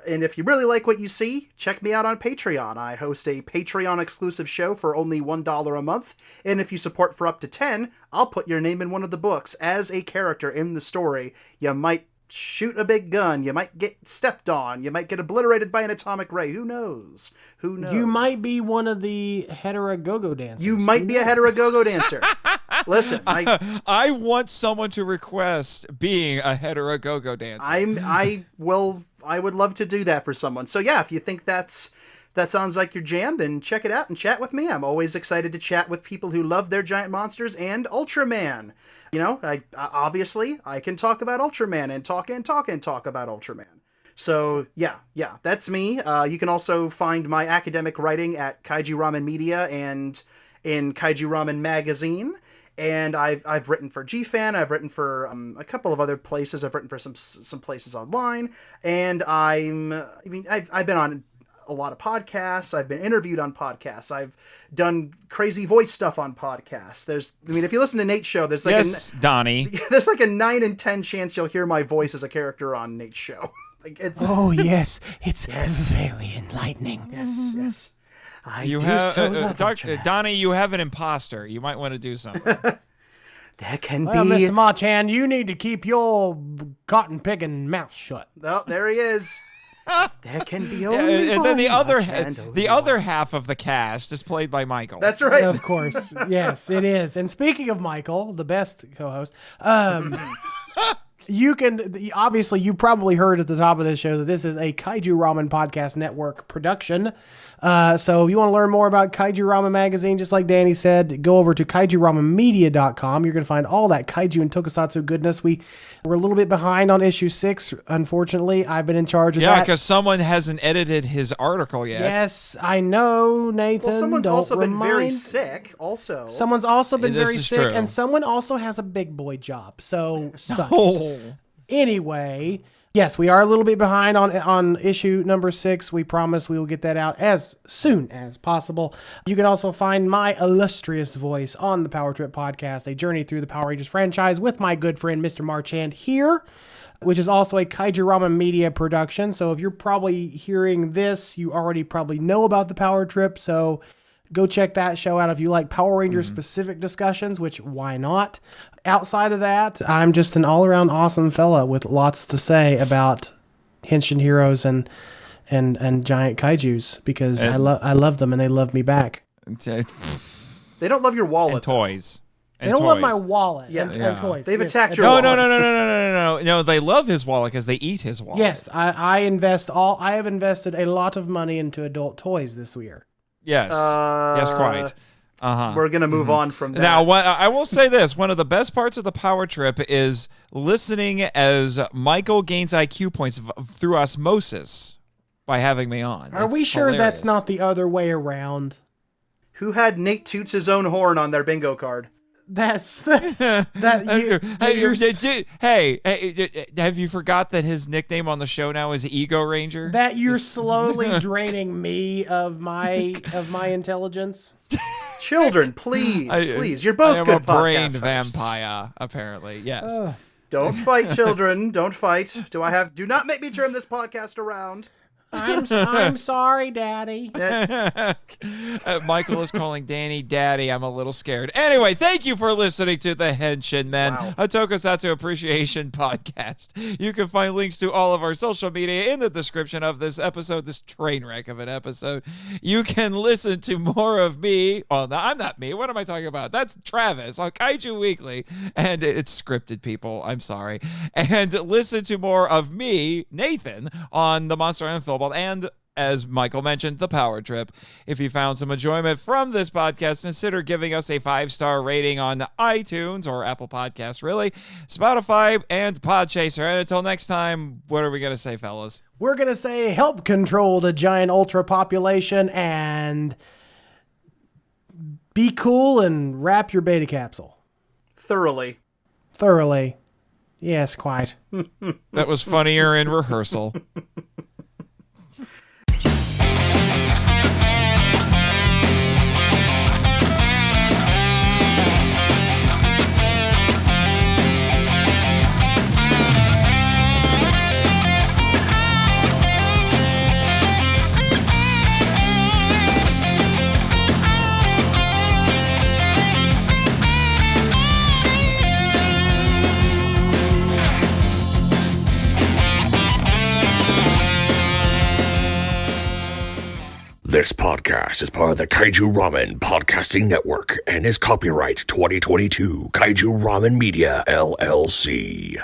And if you really like what you see, check me out on Patreon. I host a Patreon exclusive show for only $1 a month. And if you support for up to 10, I'll put your name in one of the books as a character in the story. You might shoot a big gun, you might get stepped on, you might get obliterated by an atomic ray. Who knows? Who knows? You might be one of the heteragogo dancers. You might be a heteragogo dancer. Listen, I I want someone to request being a heteragogo dancer. I'm I will I would love to do that for someone. So yeah, if you think that's that sounds like your jam, then check it out and chat with me. I'm always excited to chat with people who love their giant monsters and Ultraman. You know, I, obviously I can talk about Ultraman and talk and talk and talk about Ultraman. So yeah, yeah, that's me. Uh, you can also find my academic writing at Kaiju Ramen Media and in Kaiju Ramen Magazine. And I've I've written for GFan. I've written for um, a couple of other places. I've written for some some places online. And I'm I mean I've I've been on a lot of podcasts. I've been interviewed on podcasts. I've done crazy voice stuff on podcasts. There's, I mean, if you listen to Nate's show, there's like yes, Donnie. a, there's like a nine in ten chance you'll hear my voice as a character on Nate's show. like it's Oh yes, it's very enlightening. yes, yes. I You do have so uh, uh, love Doc- Ultraman. uh, Donnie. You have an imposter. You might want to do something. There can Well, be. Mr. Marchand, you need to keep your cotton picking mouth shut. Oh, there he is. there can be Yeah, only and then the other ha- the one. other half of the cast is played by Michael. That's right. Of course, yes, it is. And speaking of Michael, the best co-host, um, you can obviously you probably heard at the top of this show that this is a Kaiju Ramen Podcast Network production. Uh, so if you want to learn more about Kaiju Ramen Magazine, just like Danny said, go over to kaijuramenmedia.com. You're going to find all that kaiju and tokusatsu goodness. We we're a little bit behind on issue six, unfortunately. I've been in charge of that. yeah, because someone hasn't edited his article yet. Yes, I know, Nathan. well, someone's don't also been very sick. Also, Someone's also been This very sick, true. and someone also has a big boy job. So, suck it. Oh, anyway, yes, we are a little bit behind on on issue number six. We promise we will get that out as soon as possible. You can also find my illustrious voice on the Power Trip podcast, a journey through the Power Rangers franchise with my good friend Mr. Marchand here. Which is also a Kaiju Ramen Media production. So if you're probably hearing this, you already probably know about the Power Trip. So go check that show out if you like Power Ranger mm-hmm. specific discussions, which why not? Outside of that, I'm just an all around awesome fella with lots to say about Henshin heroes and and and giant kaijus because I love I love them and they love me back. they don't love your wallet. toys. They don't love my wallet Yeah. and, and toys. They've Yes, attacked your No, wallet. no, no, no, no, no, no, no, no. No, they love his wallet because they eat his wallet. Yes, I, I invest all. I have invested a lot of money into adult toys this year. Yes. yes, quite. Uh, Uh huh. We're gonna move on from that. Now, what, I will say this: one of the best parts of the power trip is listening as Michael gains IQ points through osmosis by having me on. Are It's we sure that's not the other way around? Who had Nate toots his own horn on their bingo card? That's the, that you, Hey, you're, you- did- hey, hey, have you forgot that his nickname on the show now is Ego Ranger? that you're slowly draining me of my of my intelligence. Children, please, I- please. You're both I am good a brain podcast hosts. vampire, apparently. Yes. Don't fight, children. Don't fight. Do I have? Do not make me turn this podcast around. I'm s- I'm sorry, Daddy. Uh, Michael is calling Danny Daddy. I'm a little scared. Anyway, thank you for listening to the Henshin Men, Wow. a Tokusatsu Appreciation podcast. You can find links to all of our social media in the description of this episode, this train wreck of an episode. You can listen to more of me. Oh, no, I'm not me. What am I talking about? That's Travis on Kaiju Weekly. And it's scripted, people. I'm sorry. And listen to more of me, Nathan, on the Monster and Philbot and as Michael mentioned, the power trip. If you found some enjoyment from this podcast, consider giving us a five star rating on iTunes or Apple Podcasts, really, Spotify, and Podchaser. And until next time, what are we going to say, fellas? We're gonna say help control the giant ultra population and be cool and wrap your beta capsule Thoroughly. thoroughly. Yes, quite. That was funnier in rehearsal. This podcast is part of the Kaiju Ramen Podcasting Network and is copyright 2022 Kaiju Ramen Media LLC.